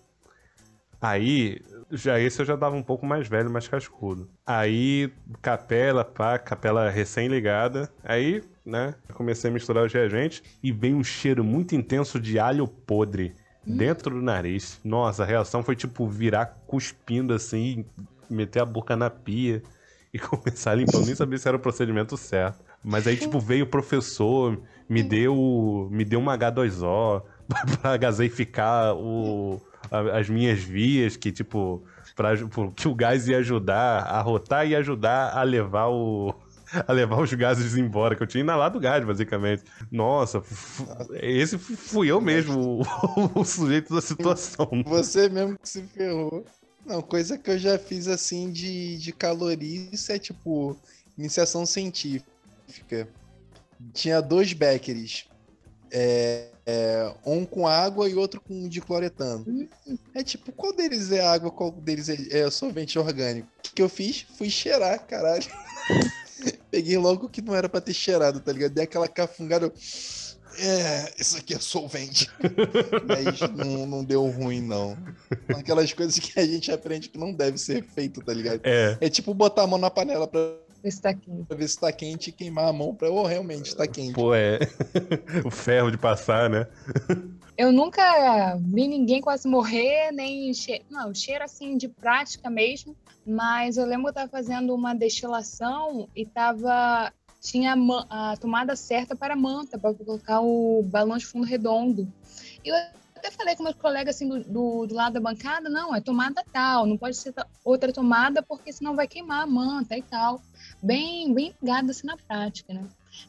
Aí, já esse eu já dava um pouco mais velho, mais cascudo. Aí, capela, pá, capela recém-ligada. Aí, né, comecei a misturar os reagentes e veio um cheiro muito intenso de alho podre dentro do nariz. Nossa, a reação foi tipo virar cuspindo assim, meter a boca na pia [laughs] e começar a limpar. Eu nem sabia se era o procedimento certo. Mas aí, tipo, veio o professor, me deu, me deu uma H2O [laughs] pra gaseificar o, a- as minhas vias, que, tipo, pra, que o gás ia ajudar a rotar e ajudar a levar o. A levar os gases embora, que eu tinha inalado gás, basicamente. Nossa, esse fui eu mesmo, o, [laughs] o sujeito da situação. Você mesmo que se ferrou. Não, coisa que eu já fiz assim de, de calorias é tipo iniciação científica. Tinha dois Beckeres. É, é, um com água e outro com dicloretano. É tipo, qual deles é água, qual deles é, é solvente orgânico? O que, que eu fiz? Fui cheirar, caralho. [laughs] Peguei logo que não era pra ter cheirado, tá ligado? Dei aquela cafungada. eu, É, isso aqui é solvente. Mas não, não deu ruim, não. Aquelas coisas que a gente aprende que não deve ser feito, tá ligado? É, É tipo botar a mão na panela pra Esse tá aqui. ver se tá quente e queimar a mão pra. Oh, realmente, tá quente. pô, é. [laughs] o ferro de passar, né? Eu nunca vi ninguém quase morrer, nem cheiro. Não, cheiro assim de prática mesmo. Mas eu lembro que eu tava fazendo uma destilação e tava. Tinha a a tomada certa para a manta, para colocar o balão de fundo redondo. E eu até falei com meus colegas assim do, do, do lado da bancada, não, é tomada tal, não pode ser outra tomada porque senão vai queimar a manta e tal. Bem, bem ligado assim na prática, né?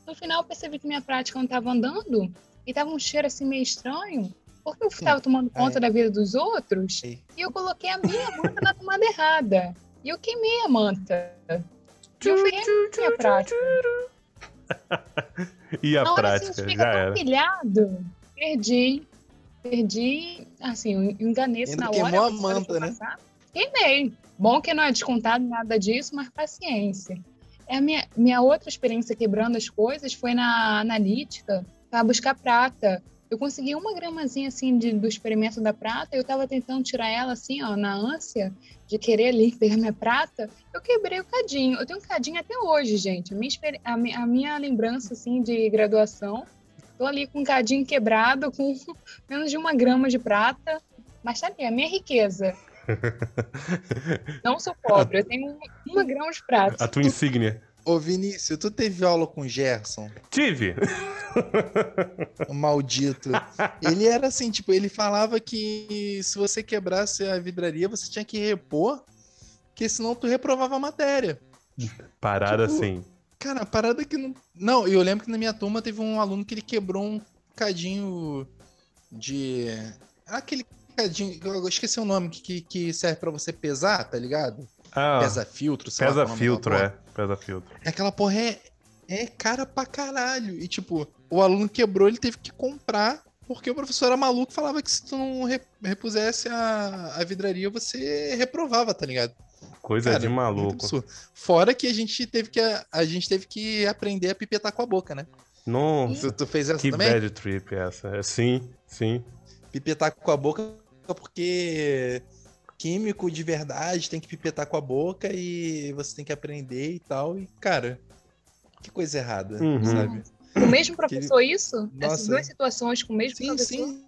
No final eu percebi que minha prática não estava andando e tava um cheiro assim meio estranho, porque eu estava tomando conta Aí. da vida dos outros Aí. e eu coloquei a minha manta na tomada errada. E eu queimei a manta. E eu a minha prática. [laughs] E a Na hora assim, prática, ficar já tão era. pilhado, perdi. Perdi, assim, eu enganei Ainda na hora. queimou a manta, né? passar. Queimei. Bom que não é descontado nada disso, mas paciência. É a minha, minha outra experiência quebrando as coisas foi na analítica para buscar prata. Eu consegui uma gramazinha assim de- do experimento da prata, eu tava tentando tirar ela assim, ó, na ânsia de querer ali [laughs] pegar minha prata, eu quebrei o cadinho. Eu tenho um cadinho até hoje, gente. A minha, a a minha lembrança assim de graduação, tô ali com um cadinho quebrado, [laughs] com menos de uma grama de prata, mas tá ali, a minha riqueza. [laughs] Não sou pobre, eu tenho um- uma grama de prata. A tua insígnia. Ô, Vinícius, tu teve aula com o Gerson? Tive! O maldito. Ele era assim, tipo, ele falava que se você quebrasse a vidraria, você tinha que repor, porque senão tu reprovava a matéria. Parada Tipo, assim. Cara, parada que não. Não, eu lembro que na minha turma teve um aluno que ele quebrou um cadinho de. Aquele cadinho. Eu esqueci o nome que, que, que serve pra você pesar, tá ligado? Ah, Pesa filtro, sei lá pesa qual é nome filtro, é. Pesa filtro. Aquela porra é, é cara pra caralho. E tipo, o aluno quebrou, ele teve que comprar. Porque o professor era maluco falava que se tu não re- repusesse a, a vidraria, você reprovava, tá ligado? Coisa Cara, de maluco. Fora que a gente teve que a, a gente teve que aprender a pipetar com a boca, né? Nossa, Tu, tu fez essa que também? bad trip essa. É, sim, sim. Pipetar com a boca porque químico de verdade tem que pipetar com a boca e você tem que aprender e tal. E, cara, que coisa errada, Uhum. sabe? O mesmo professor, isso? Essas Nossa. duas situações com o mesmo Sim, professor? sim.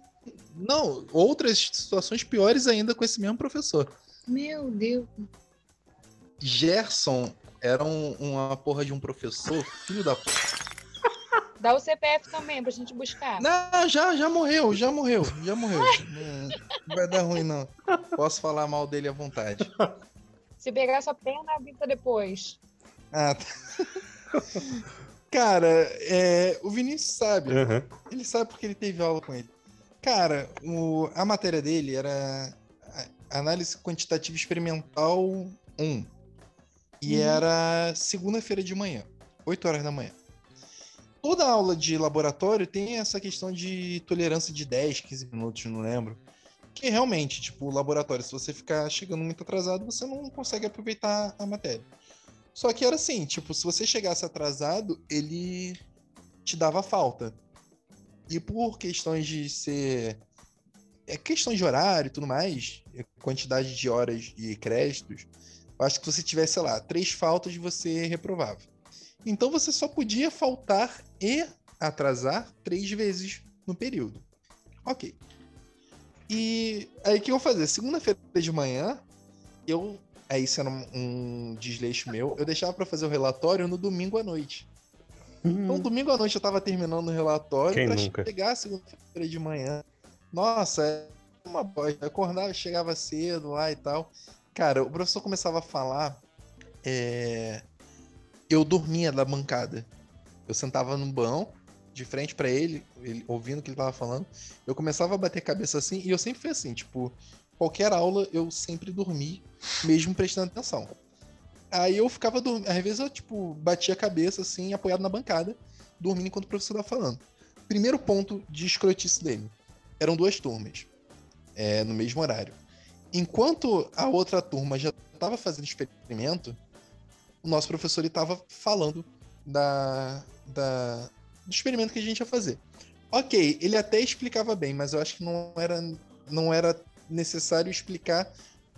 Não, outras situações piores ainda com esse mesmo professor. Meu Deus. Gerson era um- uma porra de um professor, filho da puta. Dá o CPF também pra gente buscar. Não, já, já morreu, já morreu, já morreu. Não, vai dar ruim, não. Posso falar mal dele à vontade. Se pegar sua perna, avisa depois. Ah, tá. Cara, é, o Vinícius sabe. Aham. Ele sabe porque ele teve aula com ele. Cara, o- a matéria dele era análise quantitativa experimental 1. E Uhum. era segunda-feira de manhã, 8 horas da manhã. Toda aula de laboratório tem essa questão de tolerância de 10, 15 minutos, não lembro. Que realmente, tipo, o laboratório, se você ficar chegando muito atrasado, você não consegue aproveitar a matéria. Só que era assim, tipo, se você chegasse atrasado, ele te dava falta. E por questões de ser. É questão de horário e tudo mais, quantidade de horas e créditos, eu acho que se você tivesse, sei lá, três faltas, você reprovava. Então você só podia faltar e atrasar três vezes no período. Ok. E aí o que eu vou fazer? Segunda-feira de manhã, eu. Aí sendo um, desleixo meu, eu deixava para fazer o relatório no domingo à noite. Então, domingo à noite eu tava terminando o relatório Quem pra nunca? chegar segunda-feira de manhã. Nossa, é uma bosta. Eu acordava, chegava cedo lá e tal. Cara, o professor começava a falar. é, Eu dormia da bancada. Eu sentava no banco, de frente pra ele, ele, ouvindo o que ele tava falando. Eu começava a bater cabeça assim, e eu sempre fui assim, tipo, qualquer aula eu sempre dormi, mesmo prestando atenção. Aí eu ficava dormindo. Às vezes eu, tipo, batia a cabeça, assim, apoiado na bancada, dormindo enquanto o professor tava falando. Primeiro ponto de escrotice dele. Eram duas turmas, é, no mesmo horário. Enquanto a outra turma já estava fazendo experimento, o nosso professor estava falando da, da, do experimento que a gente ia fazer. Ok, ele até explicava bem, mas eu acho que não era, não era necessário explicar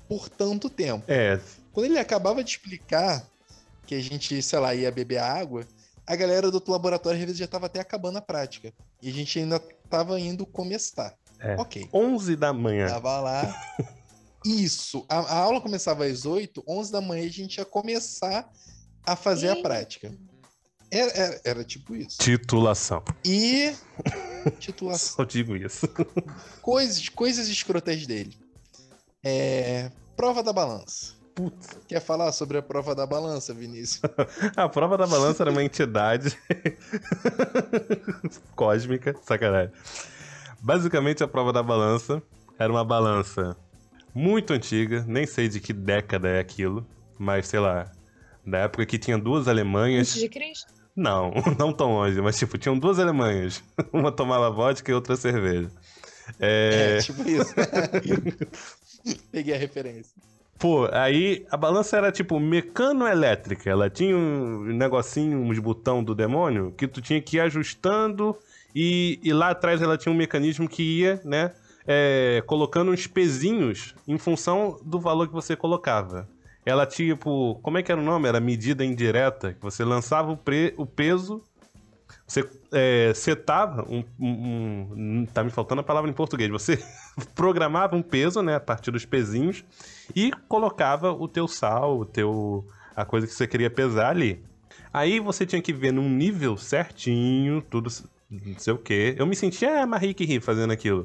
por tanto tempo. É, Quando ele acabava de explicar que a gente, sei lá, ia beber água, a galera do outro laboratório às vezes já estava até acabando a prática. E a gente ainda estava indo começar. É. Ok. 11 da manhã. Tava lá. [laughs] Isso. A, a aula começava às 8, 11 da manhã a gente ia começar a fazer a Ih. prática. Era, era, era tipo isso. Titulação. E. [laughs] Titulação. Só digo isso. Coisas, coisas escrotas dele. É, prova da balança. Putz. Quer falar sobre a prova da balança, Vinícius? [laughs] A prova da balança era uma entidade [laughs] cósmica, sacanagem. Basicamente, a prova da balança era uma balança muito antiga, nem sei de que década é aquilo, mas sei lá, da época que tinha duas Alemanhas. Antes de Cristo? Não, [laughs] não tão longe, mas tipo, tinham duas Alemanhas. [laughs] Uma tomava vodka e outra cerveja. É... É, tipo isso. [laughs] Peguei a referência. Pô, aí a balança era tipo mecano-elétrica. Ela tinha um negocinho, uns botão do demônio, que tu tinha que ir ajustando e, e lá atrás ela tinha um mecanismo que ia, né, é, colocando uns pezinhos em função do valor que você colocava. Ela tipo, como é que era o nome? Era medida indireta, que você lançava o, pre- o peso, você é, setava um, um- um- Tá me faltando a palavra em português. Você [laughs] programava um peso, né, a partir dos pezinhos, e colocava o teu sal, o teu a coisa que você queria pesar ali. Aí você tinha que ver num nível certinho, tudo não sei o quê. Eu me sentia a Marie Curie fazendo aquilo.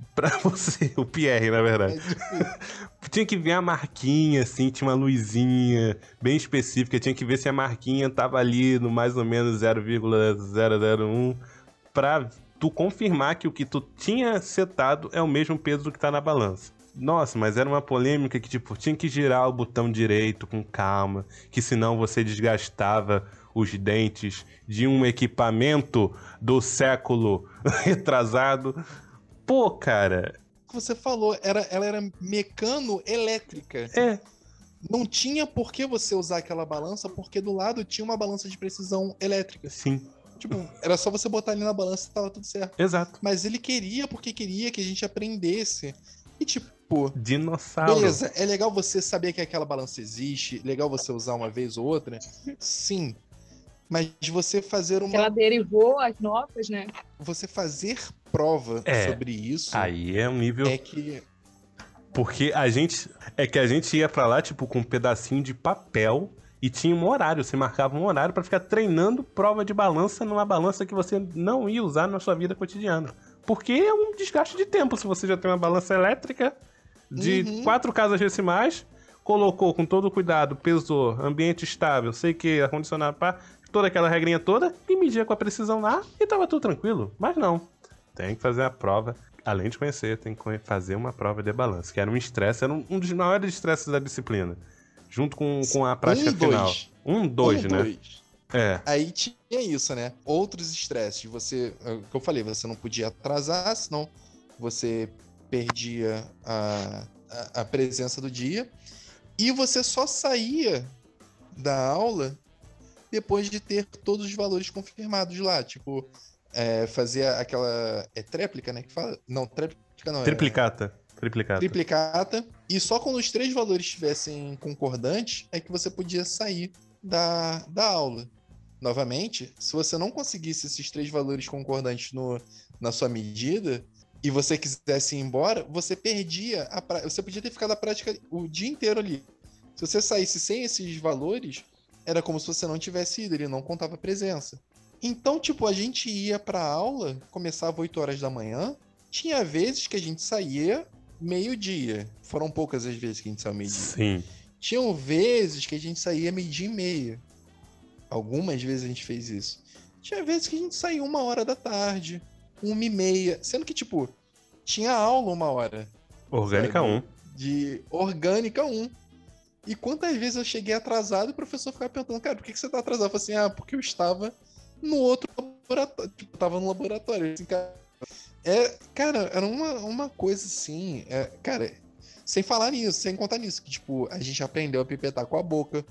[laughs] Pra você, o Pierre, na verdade. É. [laughs] Tinha que ver a marquinha, assim, tinha uma luzinha bem específica. Tinha que ver se a marquinha tava ali no mais ou menos 0,001 pra tu confirmar que o que tu tinha setado é o mesmo peso do que tá na balança. Nossa, mas era uma polêmica que, tipo, tinha que girar o botão direito com calma, que senão você desgastava os dentes de um equipamento do século [laughs] retrasado. Pô, cara, O que você falou, era, ela era mecano-elétrica. é, Não tinha por que você usar aquela balança, porque do lado tinha uma balança de precisão elétrica. sim, Tipo, era só você botar ali na balança e tava tudo certo. exato. Mas ele queria porque queria que a gente aprendesse. E tipo, Dinossauro. beleza, é legal você saber que aquela balança existe, legal você usar uma vez ou outra. Sim. Mas você fazer uma. Que ela derivou as notas, né? Você fazer prova É. sobre isso Aí é um nível. é que. Porque a gente. É que a gente ia pra lá, tipo, com um pedacinho de papel e tinha um horário. Você marcava um horário pra ficar treinando prova de balança numa balança que você não ia usar na sua vida cotidiana. Porque é um desgaste de tempo se você já tem uma balança elétrica de Uhum. quatro casas decimais, colocou com todo cuidado, pesou, ambiente estável, sei que, ar-condicionado, pá, toda aquela regrinha toda e media com a precisão lá e tava tudo tranquilo. Mas não. Tem que fazer a prova. Além de conhecer, tem que fazer uma prova de balanço, que era um estresse, era um, um dos maiores estresses da disciplina. Junto com, com a prática um, final. dois. Um, dois, um, né? dois. É. Aí tinha isso, né? Outros estresses. Você, é o que eu falei, você não podia atrasar, senão você perdia a, a, a presença do dia. E você só saía da aula depois de ter todos os valores confirmados lá. Tipo, é, fazia aquela. É tréplica, né? Que fala? Não, tréplica não. Triplicata. É... Triplicata. Triplicata. E só quando os três valores estivessem concordantes é que você podia sair da, da aula. Novamente, se você não conseguisse esses três valores concordantes no, na sua medida e você quisesse ir embora, você perdia a pra... você podia ter ficado a prática o dia inteiro ali. Se você saísse sem esses valores, era como se você não tivesse ido, ele não contava presença. Então, tipo, a gente ia pra aula, começava 8 horas da manhã, tinha vezes que a gente saía meio-dia. Foram poucas as vezes que a gente saiu meio-dia. Sim. Tinham vezes que a gente saía meio-dia e meia. Algumas vezes a gente fez isso. Tinha vezes que a gente saía uma hora da tarde, uma e meia. Sendo que, tipo, tinha aula uma hora. Orgânica 1. Um. De Orgânica 1. E quantas vezes eu cheguei atrasado e o professor ficava perguntando, cara, por que, que você tá atrasado? Eu falei assim, ah, porque eu estava no outro laboratório. Tipo, tava no laboratório. Assim, cara, é, cara, era uma, uma coisa assim. É, cara, sem falar nisso, sem contar nisso, que, tipo, a gente aprendeu a pipetar com a boca.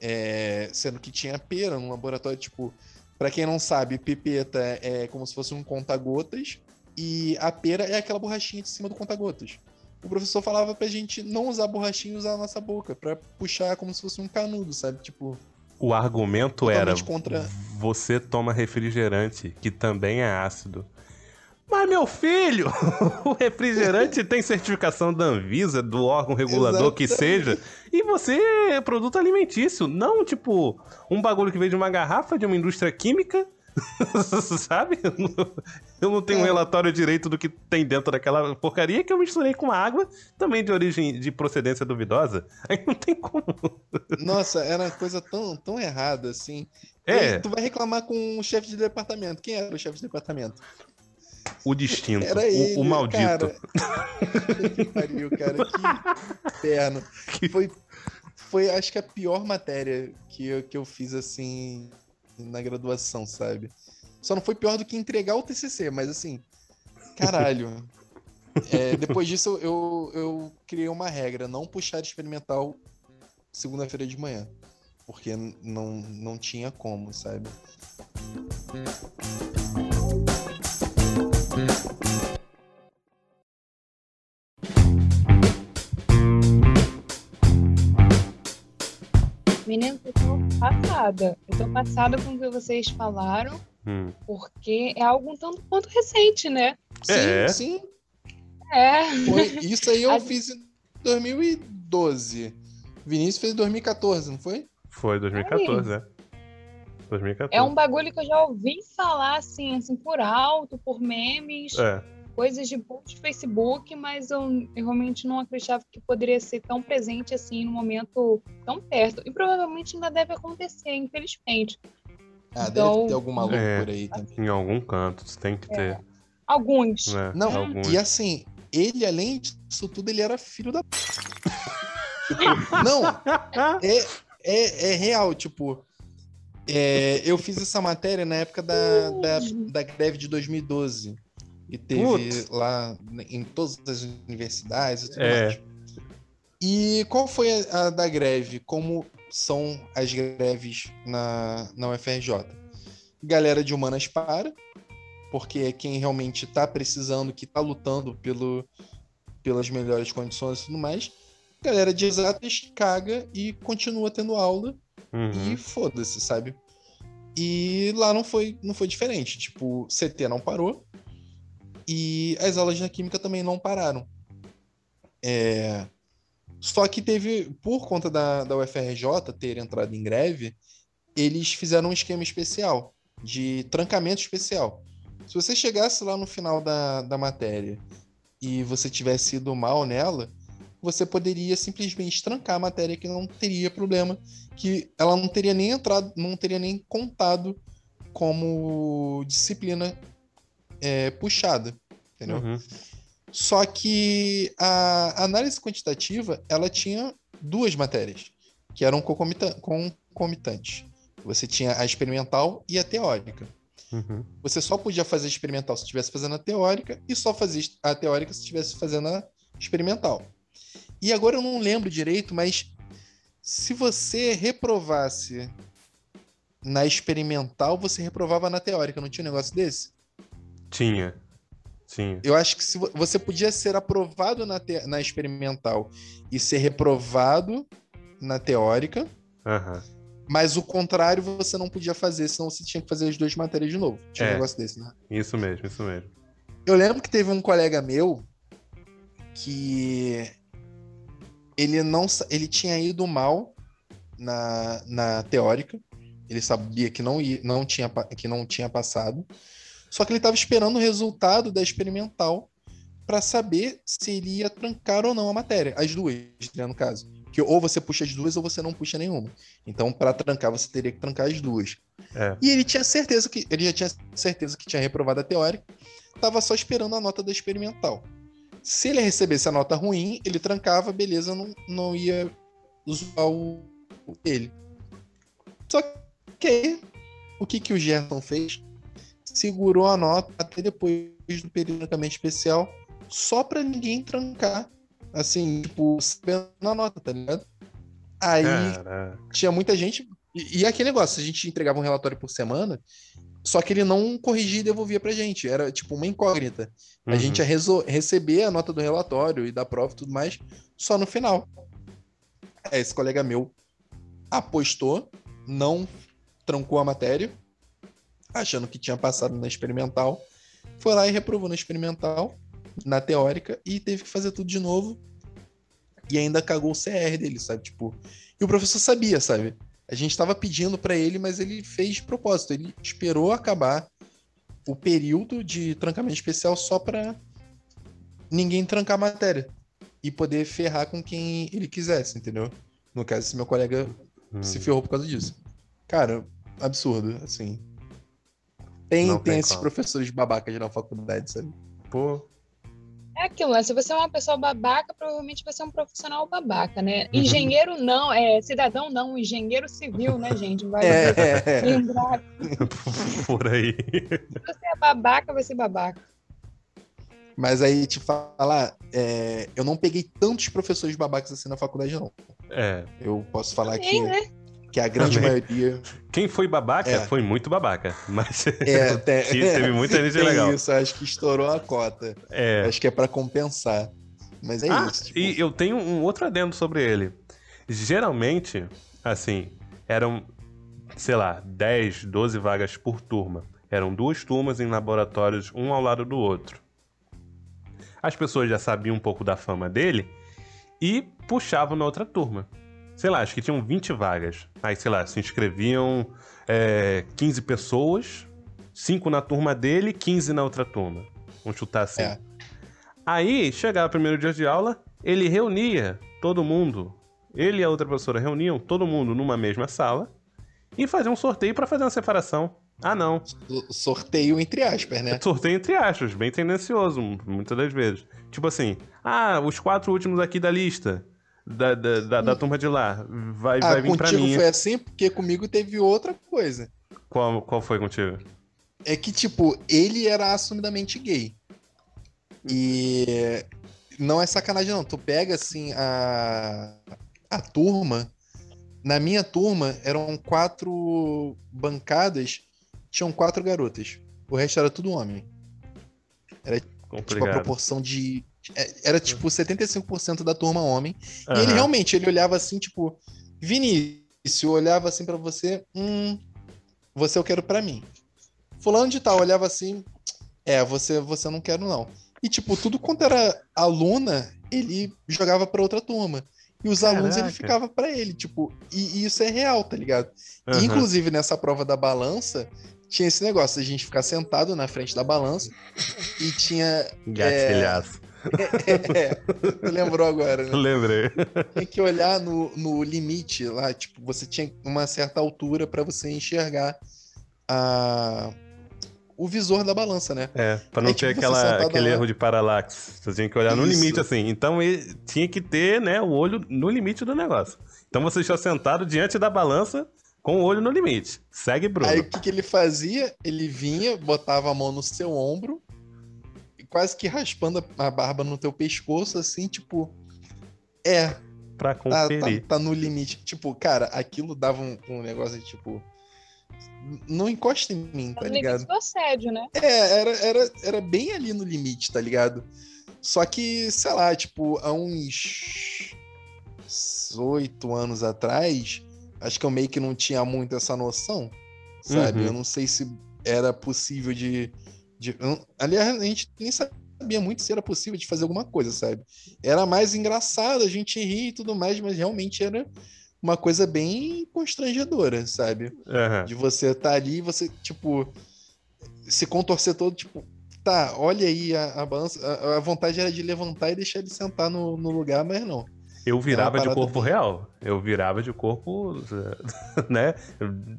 É, sendo que tinha pera no laboratório, tipo, para quem não sabe, pipeta é como se fosse um conta-gotas e a pera é aquela borrachinha de cima do conta-gotas. O professor falava pra gente não usar borrachinha e usar a nossa boca, para puxar como se fosse um canudo, sabe? Tipo. O argumento era: contra... você toma refrigerante, que também é ácido. Mas, meu filho, [laughs] o refrigerante tem certificação da Anvisa, do órgão regulador Exatamente. que seja, e você é produto alimentício, não tipo um bagulho que veio de uma garrafa de uma indústria química, [laughs] sabe? Eu não tenho é. um relatório direito do que tem dentro daquela porcaria que eu misturei com água, também de origem de procedência duvidosa. Aí não tem como. Nossa, era uma coisa tão, tão errada assim. É. Tu vai reclamar com o chefe de departamento. Quem era o chefe de departamento? O distinto. Era ele, o, o maldito. Cara. [laughs] que pariu, cara. Que inferno. [laughs] Foi, foi, acho que a pior matéria que eu, que eu fiz, assim, na graduação, sabe? Só não foi pior do que entregar o TCC, mas assim, caralho. [laughs] É, depois disso, eu, eu criei uma regra: não puxar experimental segunda-feira de manhã. Porque não, não tinha como, sabe? Menino, eu tô passada. Eu tô passada com o que vocês falaram, hum. porque é algo um tanto quanto recente, né? É. Sim, sim. É. Foi, isso aí eu [laughs] A... fiz em 2012. Vinícius fez em 2014, não foi? Foi 2014, é. 2014. É um bagulho que eu já ouvi falar assim, assim por alto, por memes. É coisas de post Facebook, mas eu, eu, realmente não acreditava que poderia ser tão presente assim no momento tão perto. E provavelmente ainda deve acontecer, infelizmente. Ah, então, deve ter algum maluco é, por aí também. Em algum canto, tem que é. ter. Alguns. É, não, alguns. e assim, ele, além disso tudo, ele era filho da. [laughs] não, é, é, é real, tipo. É, eu fiz essa matéria na época da, da, da greve de 2012 e teve Putz. lá em todas as universidades e tudo é. mais. E qual foi a, a, da greve? Como são as greves na, na UFRJ? Galera de humanas para, porque é quem realmente está precisando, que está lutando pelo, pelas melhores condições e tudo mais. Galera de exatas caga e continua tendo aula uhum. e foda-se, sabe? E lá não foi, não foi diferente. Tipo, CT não parou, e as aulas de química também não pararam. É... Só que teve, por conta da, da UFRJ ter entrado em greve, eles fizeram um esquema especial, de trancamento especial. Se você chegasse lá no final da, da matéria e você tivesse ido mal nela, você poderia simplesmente trancar a matéria que não teria problema, que ela não teria nem entrado, não teria nem contado como disciplina é, puxada, entendeu? Uhum. Só que a análise quantitativa, ela tinha duas matérias, que eram concomitantes. Você tinha a experimental e a teórica. Uhum. Você só podia fazer experimental se estivesse fazendo a teórica e só fazia a teórica se estivesse fazendo a experimental. E agora eu não lembro direito, mas se você reprovasse na experimental, você reprovava na teórica, não tinha um negócio desse? Tinha. Tinha. Eu acho que se vo- você podia ser aprovado na, te- na experimental e ser reprovado na teórica, Aham. mas o contrário você não podia fazer, senão você tinha que fazer as duas matérias de novo. Tinha É. um negócio desse, né? Isso mesmo, isso mesmo. Eu lembro que teve um colega meu que ele não ele tinha ido mal na, na teórica. Ele sabia que não, ia, não, tinha, que não tinha passado. Só que ele estava esperando o resultado da experimental para saber se ele ia trancar ou não a matéria. As duas, né, no caso. Que ou você puxa as duas ou você não puxa nenhuma. Então, para trancar, você teria que trancar as duas. É. E ele tinha certeza que ele já tinha certeza que tinha reprovado a teórica, tava só esperando a nota da experimental. Se ele recebesse a nota ruim, ele trancava, beleza, não, não ia usar o, o dele. Só que aí, o que, que o Gerson fez? Segurou a nota até depois do trancamento especial, só pra ninguém trancar. Assim, tipo, sabendo a nota, tá ligado? Aí Caraca. tinha muita gente. E, e aquele negócio, a gente entregava um relatório por semana, só que ele não corrigia e devolvia pra gente. Era tipo uma incógnita. A Uhum. gente ia receber a nota do relatório e da prova e tudo mais só no final. Esse colega meu apostou, não trancou a matéria, achando que tinha passado na experimental. Foi lá e reprovou na experimental, na teórica, e teve que fazer tudo de novo. E ainda cagou o CR dele, sabe? Tipo, e o professor sabia, sabe? A gente tava pedindo pra ele, mas ele fez de propósito. Ele esperou acabar o período de trancamento especial só pra ninguém trancar a matéria e poder ferrar com quem ele quisesse, entendeu? No caso, esse meu colega Hum. se ferrou por causa disso. Cara, absurdo, assim. Tem, tem, tem esses como. professores babacas na faculdade, sabe? Pô, É aquilo, né? Se você é uma pessoa babaca, provavelmente vai ser um profissional babaca, né? Uhum. Engenheiro não, é cidadão não, engenheiro civil, né, gente? Vai [laughs] É, é, é. lembrar. [laughs] por aí. Se você é babaca, vai ser babaca. Mas aí, te falar, é, eu não peguei tantos professores babacas assim na faculdade, não. É. Eu posso falar que, Também, né? Que a grande Também. maioria. Quem foi babaca É. foi muito babaca. Mas [laughs] É, te- [laughs] teve muita [laughs] gente tem legal. isso, acho que estourou a cota. É. Acho que é pra compensar. Mas é ah, isso. tipo, e eu tenho um outro adendo sobre ele. Geralmente, assim, eram, sei lá, 10, 12 vagas por turma. Eram duas turmas em laboratórios, um ao lado do outro. As pessoas já sabiam um pouco da fama dele e puxavam na outra turma. Sei lá, acho que tinham 20 vagas. Aí, sei lá, se inscreviam é, 15 pessoas, 5 na turma dele, 15 na outra turma. Vamos chutar assim. É. Aí, chegava o primeiro dia de aula, ele reunia todo mundo. Ele e a outra professora reuniam todo mundo numa mesma sala e faziam um sorteio pra fazer uma separação. Ah, não. so- sorteio entre aspas, né? [laughs] Sorteio entre aspas, bem tendencioso, muitas das vezes. Tipo assim, ah, os quatro últimos aqui da lista, da, da, da, da turma de lá, vai, Ah, vai vir pra contigo mim. foi assim, porque comigo teve outra coisa. Qual, qual foi contigo? É que, tipo, ele era assumidamente gay. E não é sacanagem, não. Tu pega, assim, a, a turma. Na minha turma, eram quatro bancadas, tinham quatro garotas. O resto era tudo homem. Tipo, a proporção de. É- Era tipo 75% da turma homem. E ele realmente, ele olhava assim, tipo, Vinícius, olhava assim pra você, hum, você eu quero pra mim. Fulano de tal, olhava assim, é, você, você não quero não. E tipo, tudo quanto era aluna, ele jogava pra outra turma. E os alunos ele Caraca. ficava pra ele, tipo, e, e isso é real, tá ligado? E, Aham. inclusive nessa prova da balança, tinha esse negócio, a gente ficar sentado na frente da balança e tinha. Gatilhaço. É, tu lembrou agora, né? Lembrei. Tinha que olhar no, no limite lá, tipo, você tinha uma certa altura pra você enxergar a, o visor da balança, né? É, pra não Aí, ter tipo, aquela, aquele lá. erro de paralaxe. Você tinha que olhar no Isso. limite, assim. Então ele tinha que ter, né, o olho no limite do negócio. Então você está sentado diante da balança com o olho no limite. Segue, Bruno. Aí o que, que ele fazia? Ele vinha, botava a mão no seu ombro, quase que raspando a barba no teu pescoço, assim, tipo. É, pra Tá, tá, conferir. tá no limite. Tipo, cara, aquilo dava um, um negócio de tipo. Não encosta em mim, tá no ligado? limite do assédio, né? É, era, era, era bem ali no limite, tá ligado? Só que, sei lá, tipo, há uns oito anos atrás, acho que eu meio que não tinha muito essa noção, sabe? Uhum. Eu não sei se era possível de. de eu aliás, a gente nem sabia muito se era possível de fazer alguma coisa, sabe? Era mais engraçado, a gente ria e tudo mais, mas realmente era uma coisa bem constrangedora, sabe? Aham. De você estar ali e você, tipo, se contorcer todo, tipo, tá, olha aí a, a balança. A, a vontade era de levantar e deixar ele sentar no, no lugar, mas não. Eu virava de corpo bem- real. Eu virava de corpo, [laughs] né?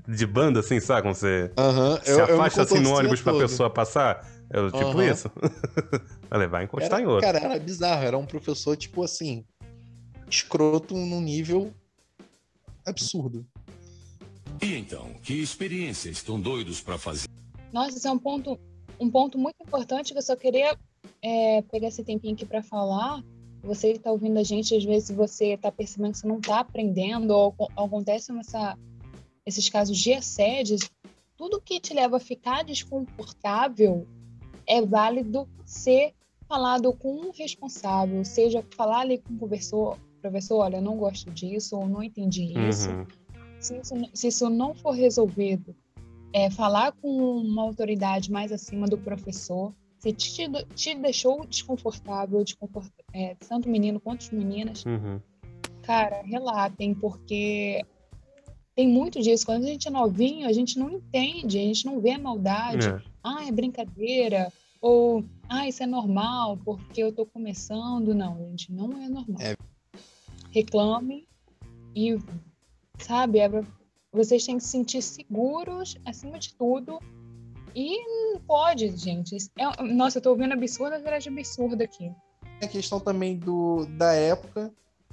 De banda, assim, sabe? Quando você Aham. se eu- eu afasta assim no ônibus pra todo. pessoa passar. Eu, tipo Aham. isso. [laughs] Vai levar e encostar Era, em outro. cara, era bizarro. Era um professor, tipo assim, escroto num nível absurdo. E então, que experiência estão doidos pra fazer? Nossa, esse é um ponto, um ponto muito importante que eu só queria é, pegar esse tempinho aqui para falar. Você está ouvindo a gente, às vezes você está percebendo que você não está aprendendo, ou acon- acontecem esses casos de assédio. Tudo que te leva a ficar desconfortável é válido ser falado com um responsável, seja falar ali com o professor, professor, olha, não gosto disso, ou não entendi isso Uhum. se isso, se isso não for resolvido, é, falar com uma autoridade mais acima do professor, se te, te deixou desconfortável, desconfort, é, tanto menino quanto as meninas, Uhum. cara, relatem, porque tem muito disso. Quando a gente é novinho, a gente não entende, a gente não vê a maldade. É. Ah, é brincadeira. Ou, ah, isso é normal, porque eu tô começando. Não, gente, não é normal. É. Reclame e, sabe, é vocês têm que se sentir seguros, acima de tudo. E não pode, gente. É- nossa, eu tô ouvindo absurdo atrás de absurdo aqui. a questão também do, da época,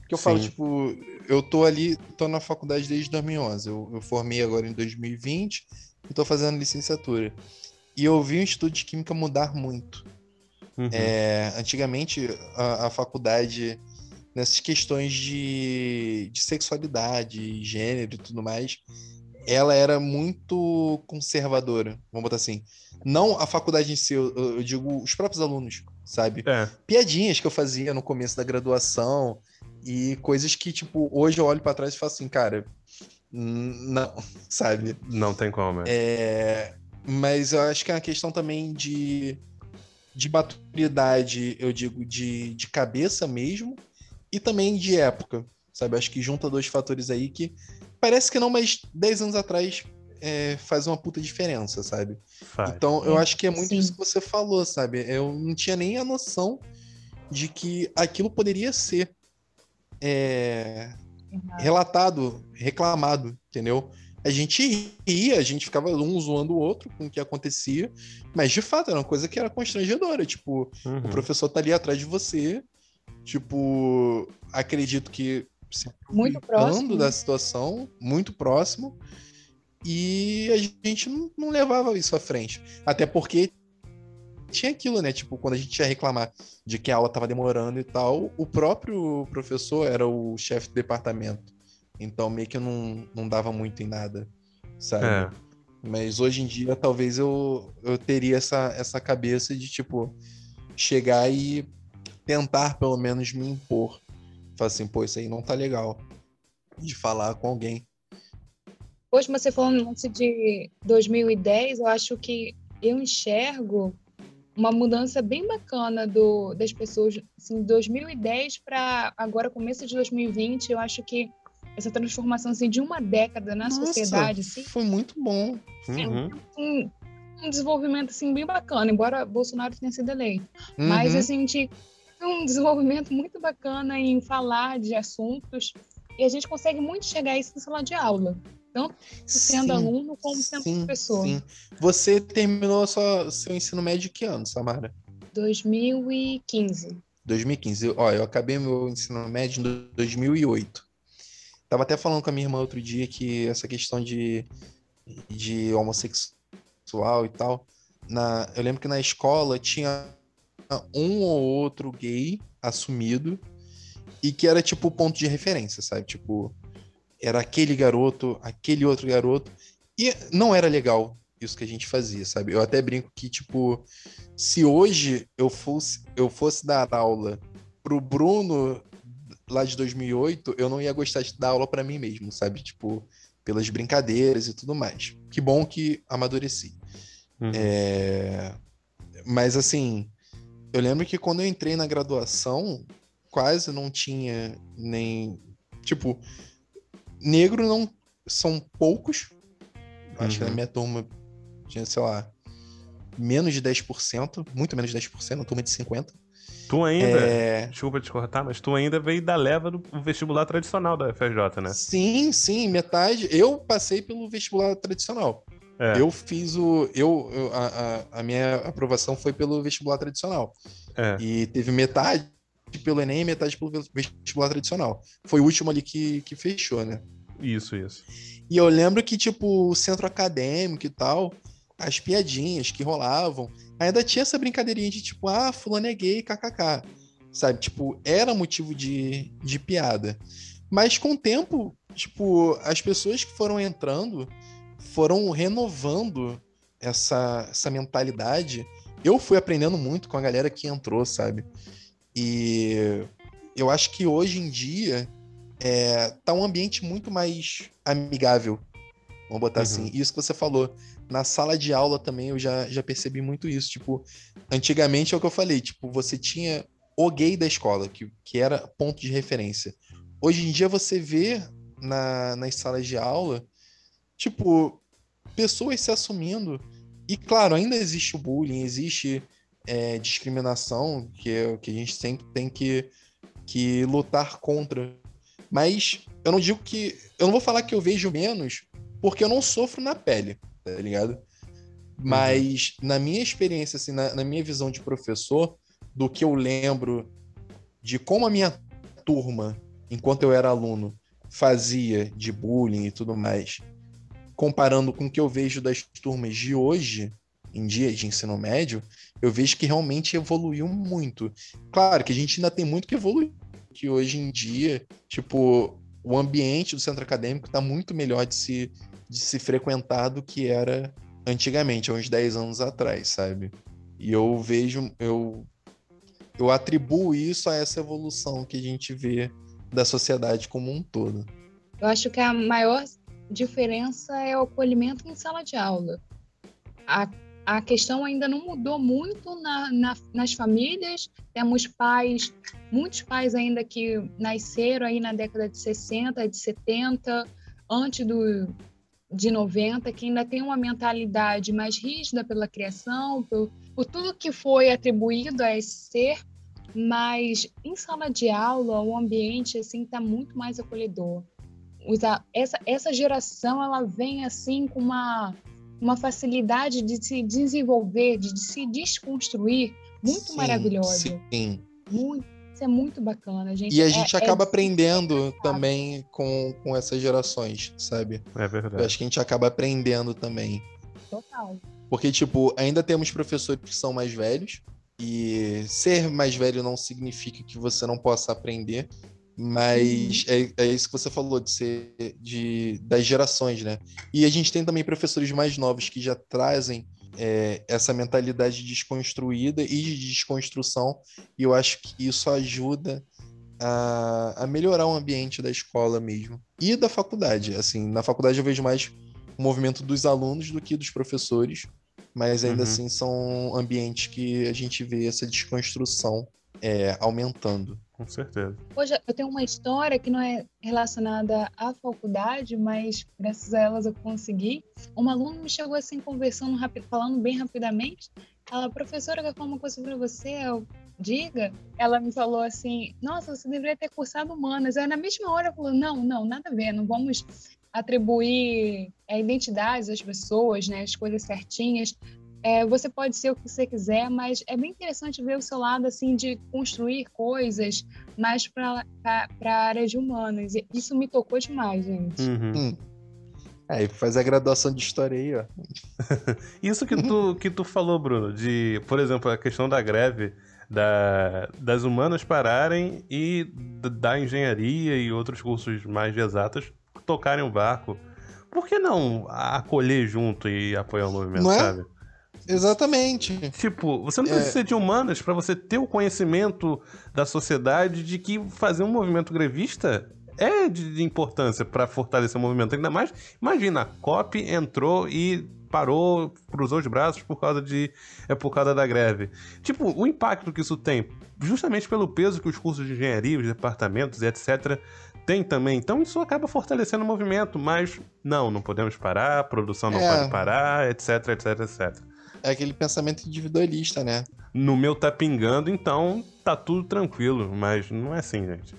que eu falo, Sim. tipo, eu tô ali, tô na faculdade desde 2011. Eu, eu formei agora em 2020 e tô fazendo licenciatura. E eu vi o Instituto de Química mudar muito. Uhum. É, antigamente, a, a faculdade, nessas questões de, de sexualidade, gênero e tudo mais, ela era muito conservadora, vamos botar assim. Não a faculdade em si, eu, eu digo os próprios alunos, sabe? É. piadinhas que eu fazia no começo da graduação e coisas que, tipo, hoje eu olho pra trás e falo assim, cara, não, [laughs] sabe? Não tem como. É. É, mas eu acho que é uma questão também de, de maturidade, eu digo, de, de cabeça mesmo, e também de época, sabe? Acho que junta dois fatores aí que parece que não, mas 10 anos atrás é, faz uma puta diferença, sabe? Faz. Então, eu acho que é muito Sim. isso que você falou, sabe? Eu não tinha nem a noção de que aquilo poderia ser é, relatado, reclamado, entendeu? A gente ria, a gente ficava um zoando o outro com o que acontecia, mas de fato era uma coisa que era constrangedora. Tipo, Uhum. o professor tá ali atrás de você, tipo, acredito que se Muito próximo. da situação, muito próximo, e a gente não, não levava isso à frente. Até porque tinha aquilo, né? Tipo, quando a gente ia reclamar de que a aula tava demorando e tal, o próprio professor era o chefe do departamento. Então meio que não, não dava muito em nada, sabe? É. Mas hoje em dia, talvez eu, eu teria essa, essa cabeça de, tipo, chegar e tentar, pelo menos, me impor. Falar assim, pô, isso aí não tá legal. De falar com alguém. Hoje você falando no lance de 2010, eu acho que eu enxergo uma mudança bem bacana do, das pessoas, assim, 2010 para agora começo de 2020, eu acho que essa transformação assim, de uma década na Nossa, sociedade, assim, Foi muito bom. Uhum. um, um desenvolvimento assim bem bacana, embora Bolsonaro tenha sido eleito. Mas Uhum. assim, a gente um desenvolvimento muito bacana em falar de assuntos e a gente consegue muito chegar a isso na sala de aula, tanto sendo Sim, aluno como sendo sim, professor. sim. Você terminou sua, seu ensino médio que ano, Samara? 2015. 2015. Eu- Ó, eu acabei meu ensino médio em 2008. Tava até falando com a minha irmã outro dia que essa questão de, de homossexual e tal. Na, eu lembro que na escola tinha um ou outro gay assumido e que era tipo o ponto de referência, sabe? Tipo, era aquele garoto, aquele outro garoto. E não era legal isso que a gente fazia, sabe? Eu até brinco que, tipo, se hoje eu fosse, eu fosse dar aula pro Bruno lá de 2008, eu não ia gostar de dar aula para mim mesmo, sabe? Tipo, pelas brincadeiras e tudo mais. Que bom que amadureci. Uhum. É... Mas, assim, eu lembro que quando eu entrei na graduação, quase não tinha nem. Tipo, negro não. São poucos. Uhum. Acho que na uhum. minha turma tinha, sei lá, menos de 10%, muito menos de 10%, uma turma de 50%. Tu ainda, é... desculpa te cortar, mas tu ainda veio da leva do vestibular tradicional da FJ, né? Sim, sim, metade. Eu passei pelo vestibular tradicional. É. Eu fiz o. Eu, eu a, a, minha aprovação foi pelo vestibular tradicional. É. E teve metade pelo Enem e metade pelo vestibular tradicional. Foi o último ali que, que fechou, né? Isso, isso. E eu lembro que, tipo, o centro acadêmico e tal, as piadinhas que rolavam, ainda tinha essa brincadeirinha de tipo, ah, fulano é gay, kkk. Sabe? Tipo, era motivo de, de piada. Mas com o tempo, tipo, as pessoas que foram entrando foram renovando essa, essa mentalidade. Eu fui aprendendo muito com a galera que entrou, sabe? E eu acho que hoje em dia é, tá um ambiente muito mais amigável. Vamos botar assim. uhum. assim. Isso que você falou. Na sala de aula também eu já, já percebi muito isso. Tipo, antigamente é o que eu falei. Tipo, você tinha o gay da escola, que, que era ponto de referência. Hoje em dia você vê na, nas salas de aula, tipo, pessoas se assumindo. E claro, ainda existe o bullying, existe é, discriminação, que é o que a gente sempre tem que, que lutar contra. Mas eu não digo que. Eu não vou falar que eu vejo menos, porque eu não sofro na pele, tá ligado? Mas uhum. na minha experiência, assim, na, na minha visão de professor, do que eu lembro de como a minha turma, enquanto eu era aluno, fazia de bullying e tudo mais, comparando com o que eu vejo das turmas de hoje, em dia de ensino médio, eu vejo que realmente evoluiu muito. Claro que a gente ainda tem muito que evoluir, que hoje em dia, tipo, o ambiente do centro acadêmico está muito melhor de se, de se frequentar do que era antigamente, há uns 10 anos atrás, sabe? E eu vejo, eu, eu atribuo isso a essa evolução que a gente vê da sociedade como um todo. Eu acho que a maior diferença é o acolhimento em sala de aula. A a questão ainda não mudou muito na, na, nas famílias. Temos pais, muitos pais ainda que nasceram aí na década de 60, de 70, antes do, de 90, que ainda tem uma mentalidade mais rígida pela criação, por, por tudo que foi atribuído a esse ser, mas em sala de aula o ambiente assim está muito mais acolhedor. Essa, essa geração ela vem assim com uma uma facilidade de se desenvolver, de, se desconstruir muito sim, maravilhosa. Sim. Muito, isso é muito bacana, gente. E a é, gente é, acaba é aprendendo também com, com essas gerações, sabe? É verdade. Eu acho que a gente acaba aprendendo também. Total. Porque, tipo, ainda temos professores que são mais velhos, e ser mais velho não significa que você não possa aprender. Mas uhum. é, é isso que você falou, de ser de, das gerações, né? E a gente tem também professores mais novos que já trazem é, essa mentalidade desconstruída e de desconstrução, e eu acho que isso ajuda a, a melhorar o ambiente da escola mesmo. E da faculdade. Assim, na faculdade eu vejo mais o movimento dos alunos do que dos professores, mas ainda uhum. assim são ambientes que a gente vê essa desconstrução é, aumentando. Com certeza. Hoje eu tenho uma história que não é relacionada à faculdade, mas graças a elas eu consegui. Uma aluna me chegou assim conversando, falando bem rapidamente. Ela, professora, quer falar uma coisa para você? Eu, diga. Ela me falou assim: Nossa, você deveria ter cursado humanas. Aí na mesma hora falou: Não, não, nada a ver. Não vamos atribuir a é, identidades às pessoas, né, as coisas certinhas. É, você pode ser o que você quiser, mas é bem interessante ver o seu lado assim de construir coisas mais para a área de humanas. Isso me tocou demais, gente. Uhum. Hum. Aí faz a graduação de história aí, ó. [laughs] Isso que tu, que tu falou, Bruno, de, por exemplo, a questão da greve da, das humanas pararem e da engenharia e outros cursos mais exatos tocarem o barco. Por que não acolher junto e apoiar o movimento, não é? sabe? Exatamente. Tipo, você não precisa é... ser de humanas para você ter o conhecimento da sociedade de que fazer um movimento grevista é de importância para fortalecer o movimento. Ainda mais, imagina, a COP entrou e parou, cruzou os braços por causa de é por causa da greve. Tipo, o impacto que isso tem, justamente pelo peso que os cursos de engenharia, os departamentos e etc tem também. Então isso acaba fortalecendo o movimento, mas não, não podemos parar, a produção não é. pode parar, etc, etc, etc. É aquele pensamento individualista, né? No meu tá pingando, então tá tudo tranquilo, mas não é assim, gente.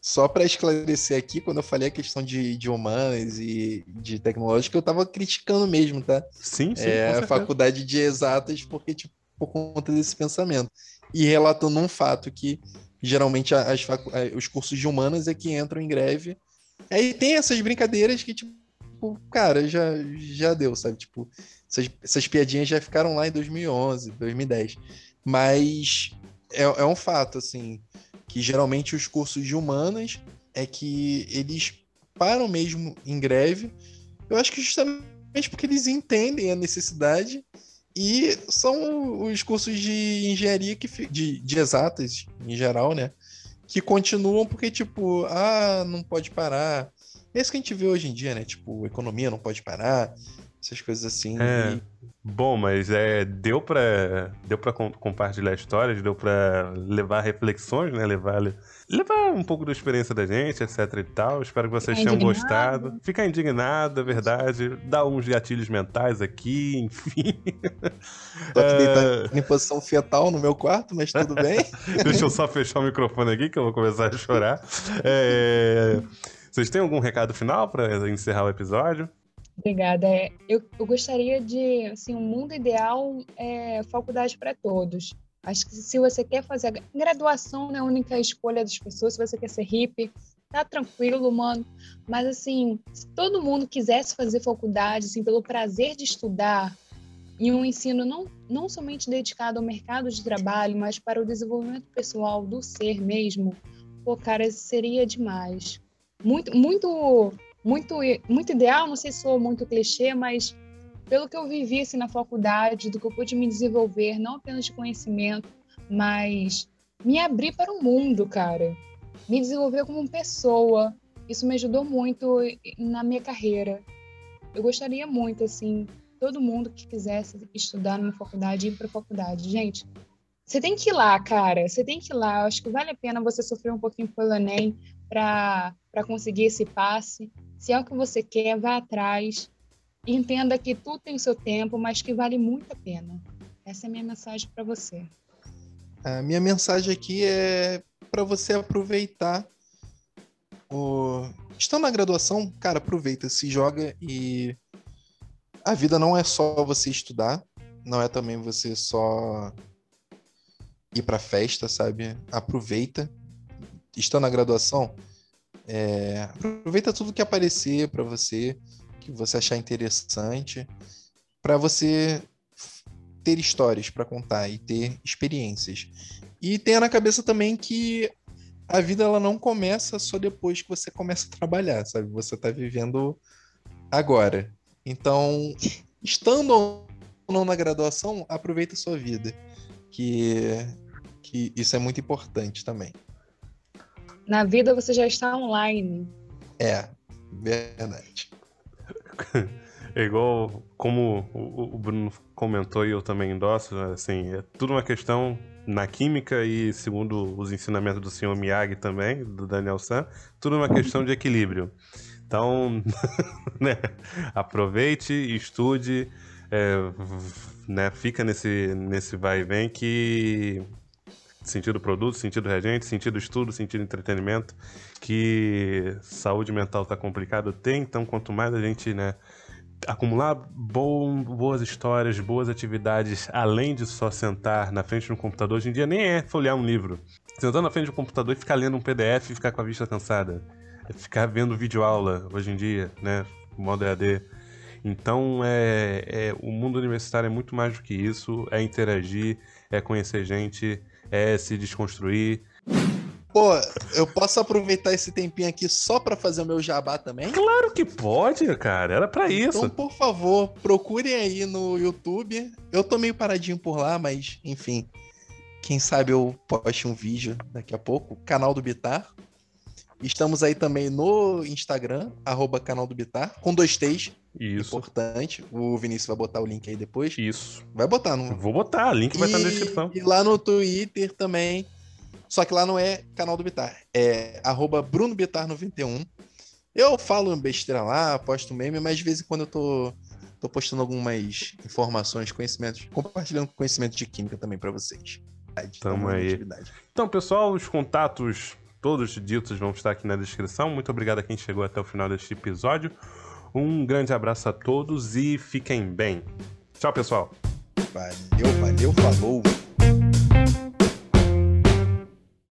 Só para esclarecer aqui, quando eu falei a questão de, de humanas e de tecnológica, eu tava criticando mesmo, tá? Sim, sim. É, a faculdade de exatas, porque, tipo, por conta desse pensamento. E relatando um fato que geralmente as os cursos de humanas é que entram em greve. Aí tem essas brincadeiras que, tipo, cara, já, já deu, sabe? Tipo, essas, essas piadinhas já ficaram lá em 2011, 2010. Mas é, é um fato, assim que geralmente os cursos de humanas é que eles param mesmo em greve. Eu acho que justamente porque eles entendem a necessidade e são os cursos de engenharia que de, de exatas em geral, né? Que continuam porque tipo, ah, não pode parar. É isso que a gente vê hoje em dia, né? Tipo, economia não pode parar, essas coisas assim. É. E... Bom, mas é, deu para deu para compartilhar histórias, deu para levar reflexões, né? Levar, levar um pouco da experiência da gente, etc e tal. Espero que vocês tenham gostado. Ficar indignado, é verdade. Dar uns gatilhos mentais aqui, [laughs] enfim. Tô aqui deitado em posição fetal no meu quarto, mas tudo bem. [laughs] Deixa eu só fechar o microfone aqui que eu vou começar a chorar. É... Vocês têm algum recado final para encerrar o episódio? Obrigada. É, eu, eu gostaria de, assim, um mundo ideal é faculdade para todos. Acho que se você quer fazer graduação, não é a única escolha das pessoas. Se você quer ser hippie, tá tranquilo, mano. Mas assim, se todo mundo quisesse fazer faculdade, assim, pelo prazer de estudar e um ensino não, não somente dedicado ao mercado de trabalho, mas para o desenvolvimento pessoal do ser mesmo, pô, cara, seria demais. Muito, muito muito, muito ideal, não sei se sou muito clichê, mas pelo que eu vivi assim, na faculdade, do que eu pude me desenvolver, não apenas de conhecimento, mas me abrir para o mundo, cara. Me desenvolver como pessoa. Isso me ajudou muito na minha carreira. Eu gostaria muito, assim, todo mundo que quisesse estudar numa faculdade, ir para a faculdade. Gente, você tem que ir lá, cara. Você tem que ir lá. Eu acho que vale a pena você sofrer um pouquinho pelo Enem para conseguir esse passe. Se é o que você quer, vá atrás. Entenda que tudo tem o seu tempo, mas que vale muito a pena. Essa é a minha mensagem para você. A minha mensagem aqui é para você aproveitar o estando na graduação, cara, aproveita, se joga e a vida não é só você estudar, não é também você só ir para festa, sabe? Aproveita. Estando na graduação, é, aproveita tudo que aparecer para você, que você achar interessante, para você ter histórias para contar e ter experiências. E tenha na cabeça também que a vida ela não começa só depois que você começa a trabalhar, sabe? Você está vivendo agora. Então, [laughs] estando ou não na graduação, aproveita a sua vida, que, que isso é muito importante também. Na vida você já está online. É, verdade. [laughs] É igual como o Bruno comentou e eu também endosso, assim, é tudo uma questão na química e segundo os ensinamentos do senhor Miyagi também, do Daniel San, tudo uma questão de equilíbrio. Então, [laughs] né, aproveite, estude, é, né, fica nesse, nesse vai e vem que sentido produto, sentido regente, sentido estudo, sentido entretenimento, que saúde mental tá complicado, tem, então quanto mais a gente, né, acumular bom, boas histórias, boas atividades, além de só sentar na frente de um computador, hoje em dia nem é folhear um livro. Sentar na frente de um computador e ficar lendo um PDF e ficar com a vista cansada. É ficar vendo videoaula hoje em dia, né, modo EAD. Então, é, é, o mundo universitário é muito mais do que isso, é interagir, é conhecer gente, é se desconstruir. Pô, eu posso aproveitar esse tempinho aqui só para fazer o meu jabá também? Claro que pode, cara. Era para isso. Então, por favor, procurem aí no YouTube. Eu tô meio paradinho por lá, mas enfim. Quem sabe eu poste um vídeo daqui a pouco. Canal do Bitar. Estamos aí também no Instagram, arroba canal do Bitar, com dois T's. Isso. Importante. O Vinícius vai botar o link aí depois. Isso. Vai botar, não? Vou botar, link vai estar na descrição. E lá no Twitter também. Só que lá não é canal do Bitar. É arroba BrunoBitar91. Eu falo besteira lá, posto meme, mas de vez em quando eu tô, tô postando algumas informações, conhecimentos, compartilhando conhecimento de química também para vocês. Tamo aí. Então, pessoal, os contatos todos ditos vão estar aqui na descrição. Muito obrigado a quem chegou até o final deste episódio. Um grande abraço a todos e fiquem bem. Tchau, pessoal. Valeu, valeu, falou.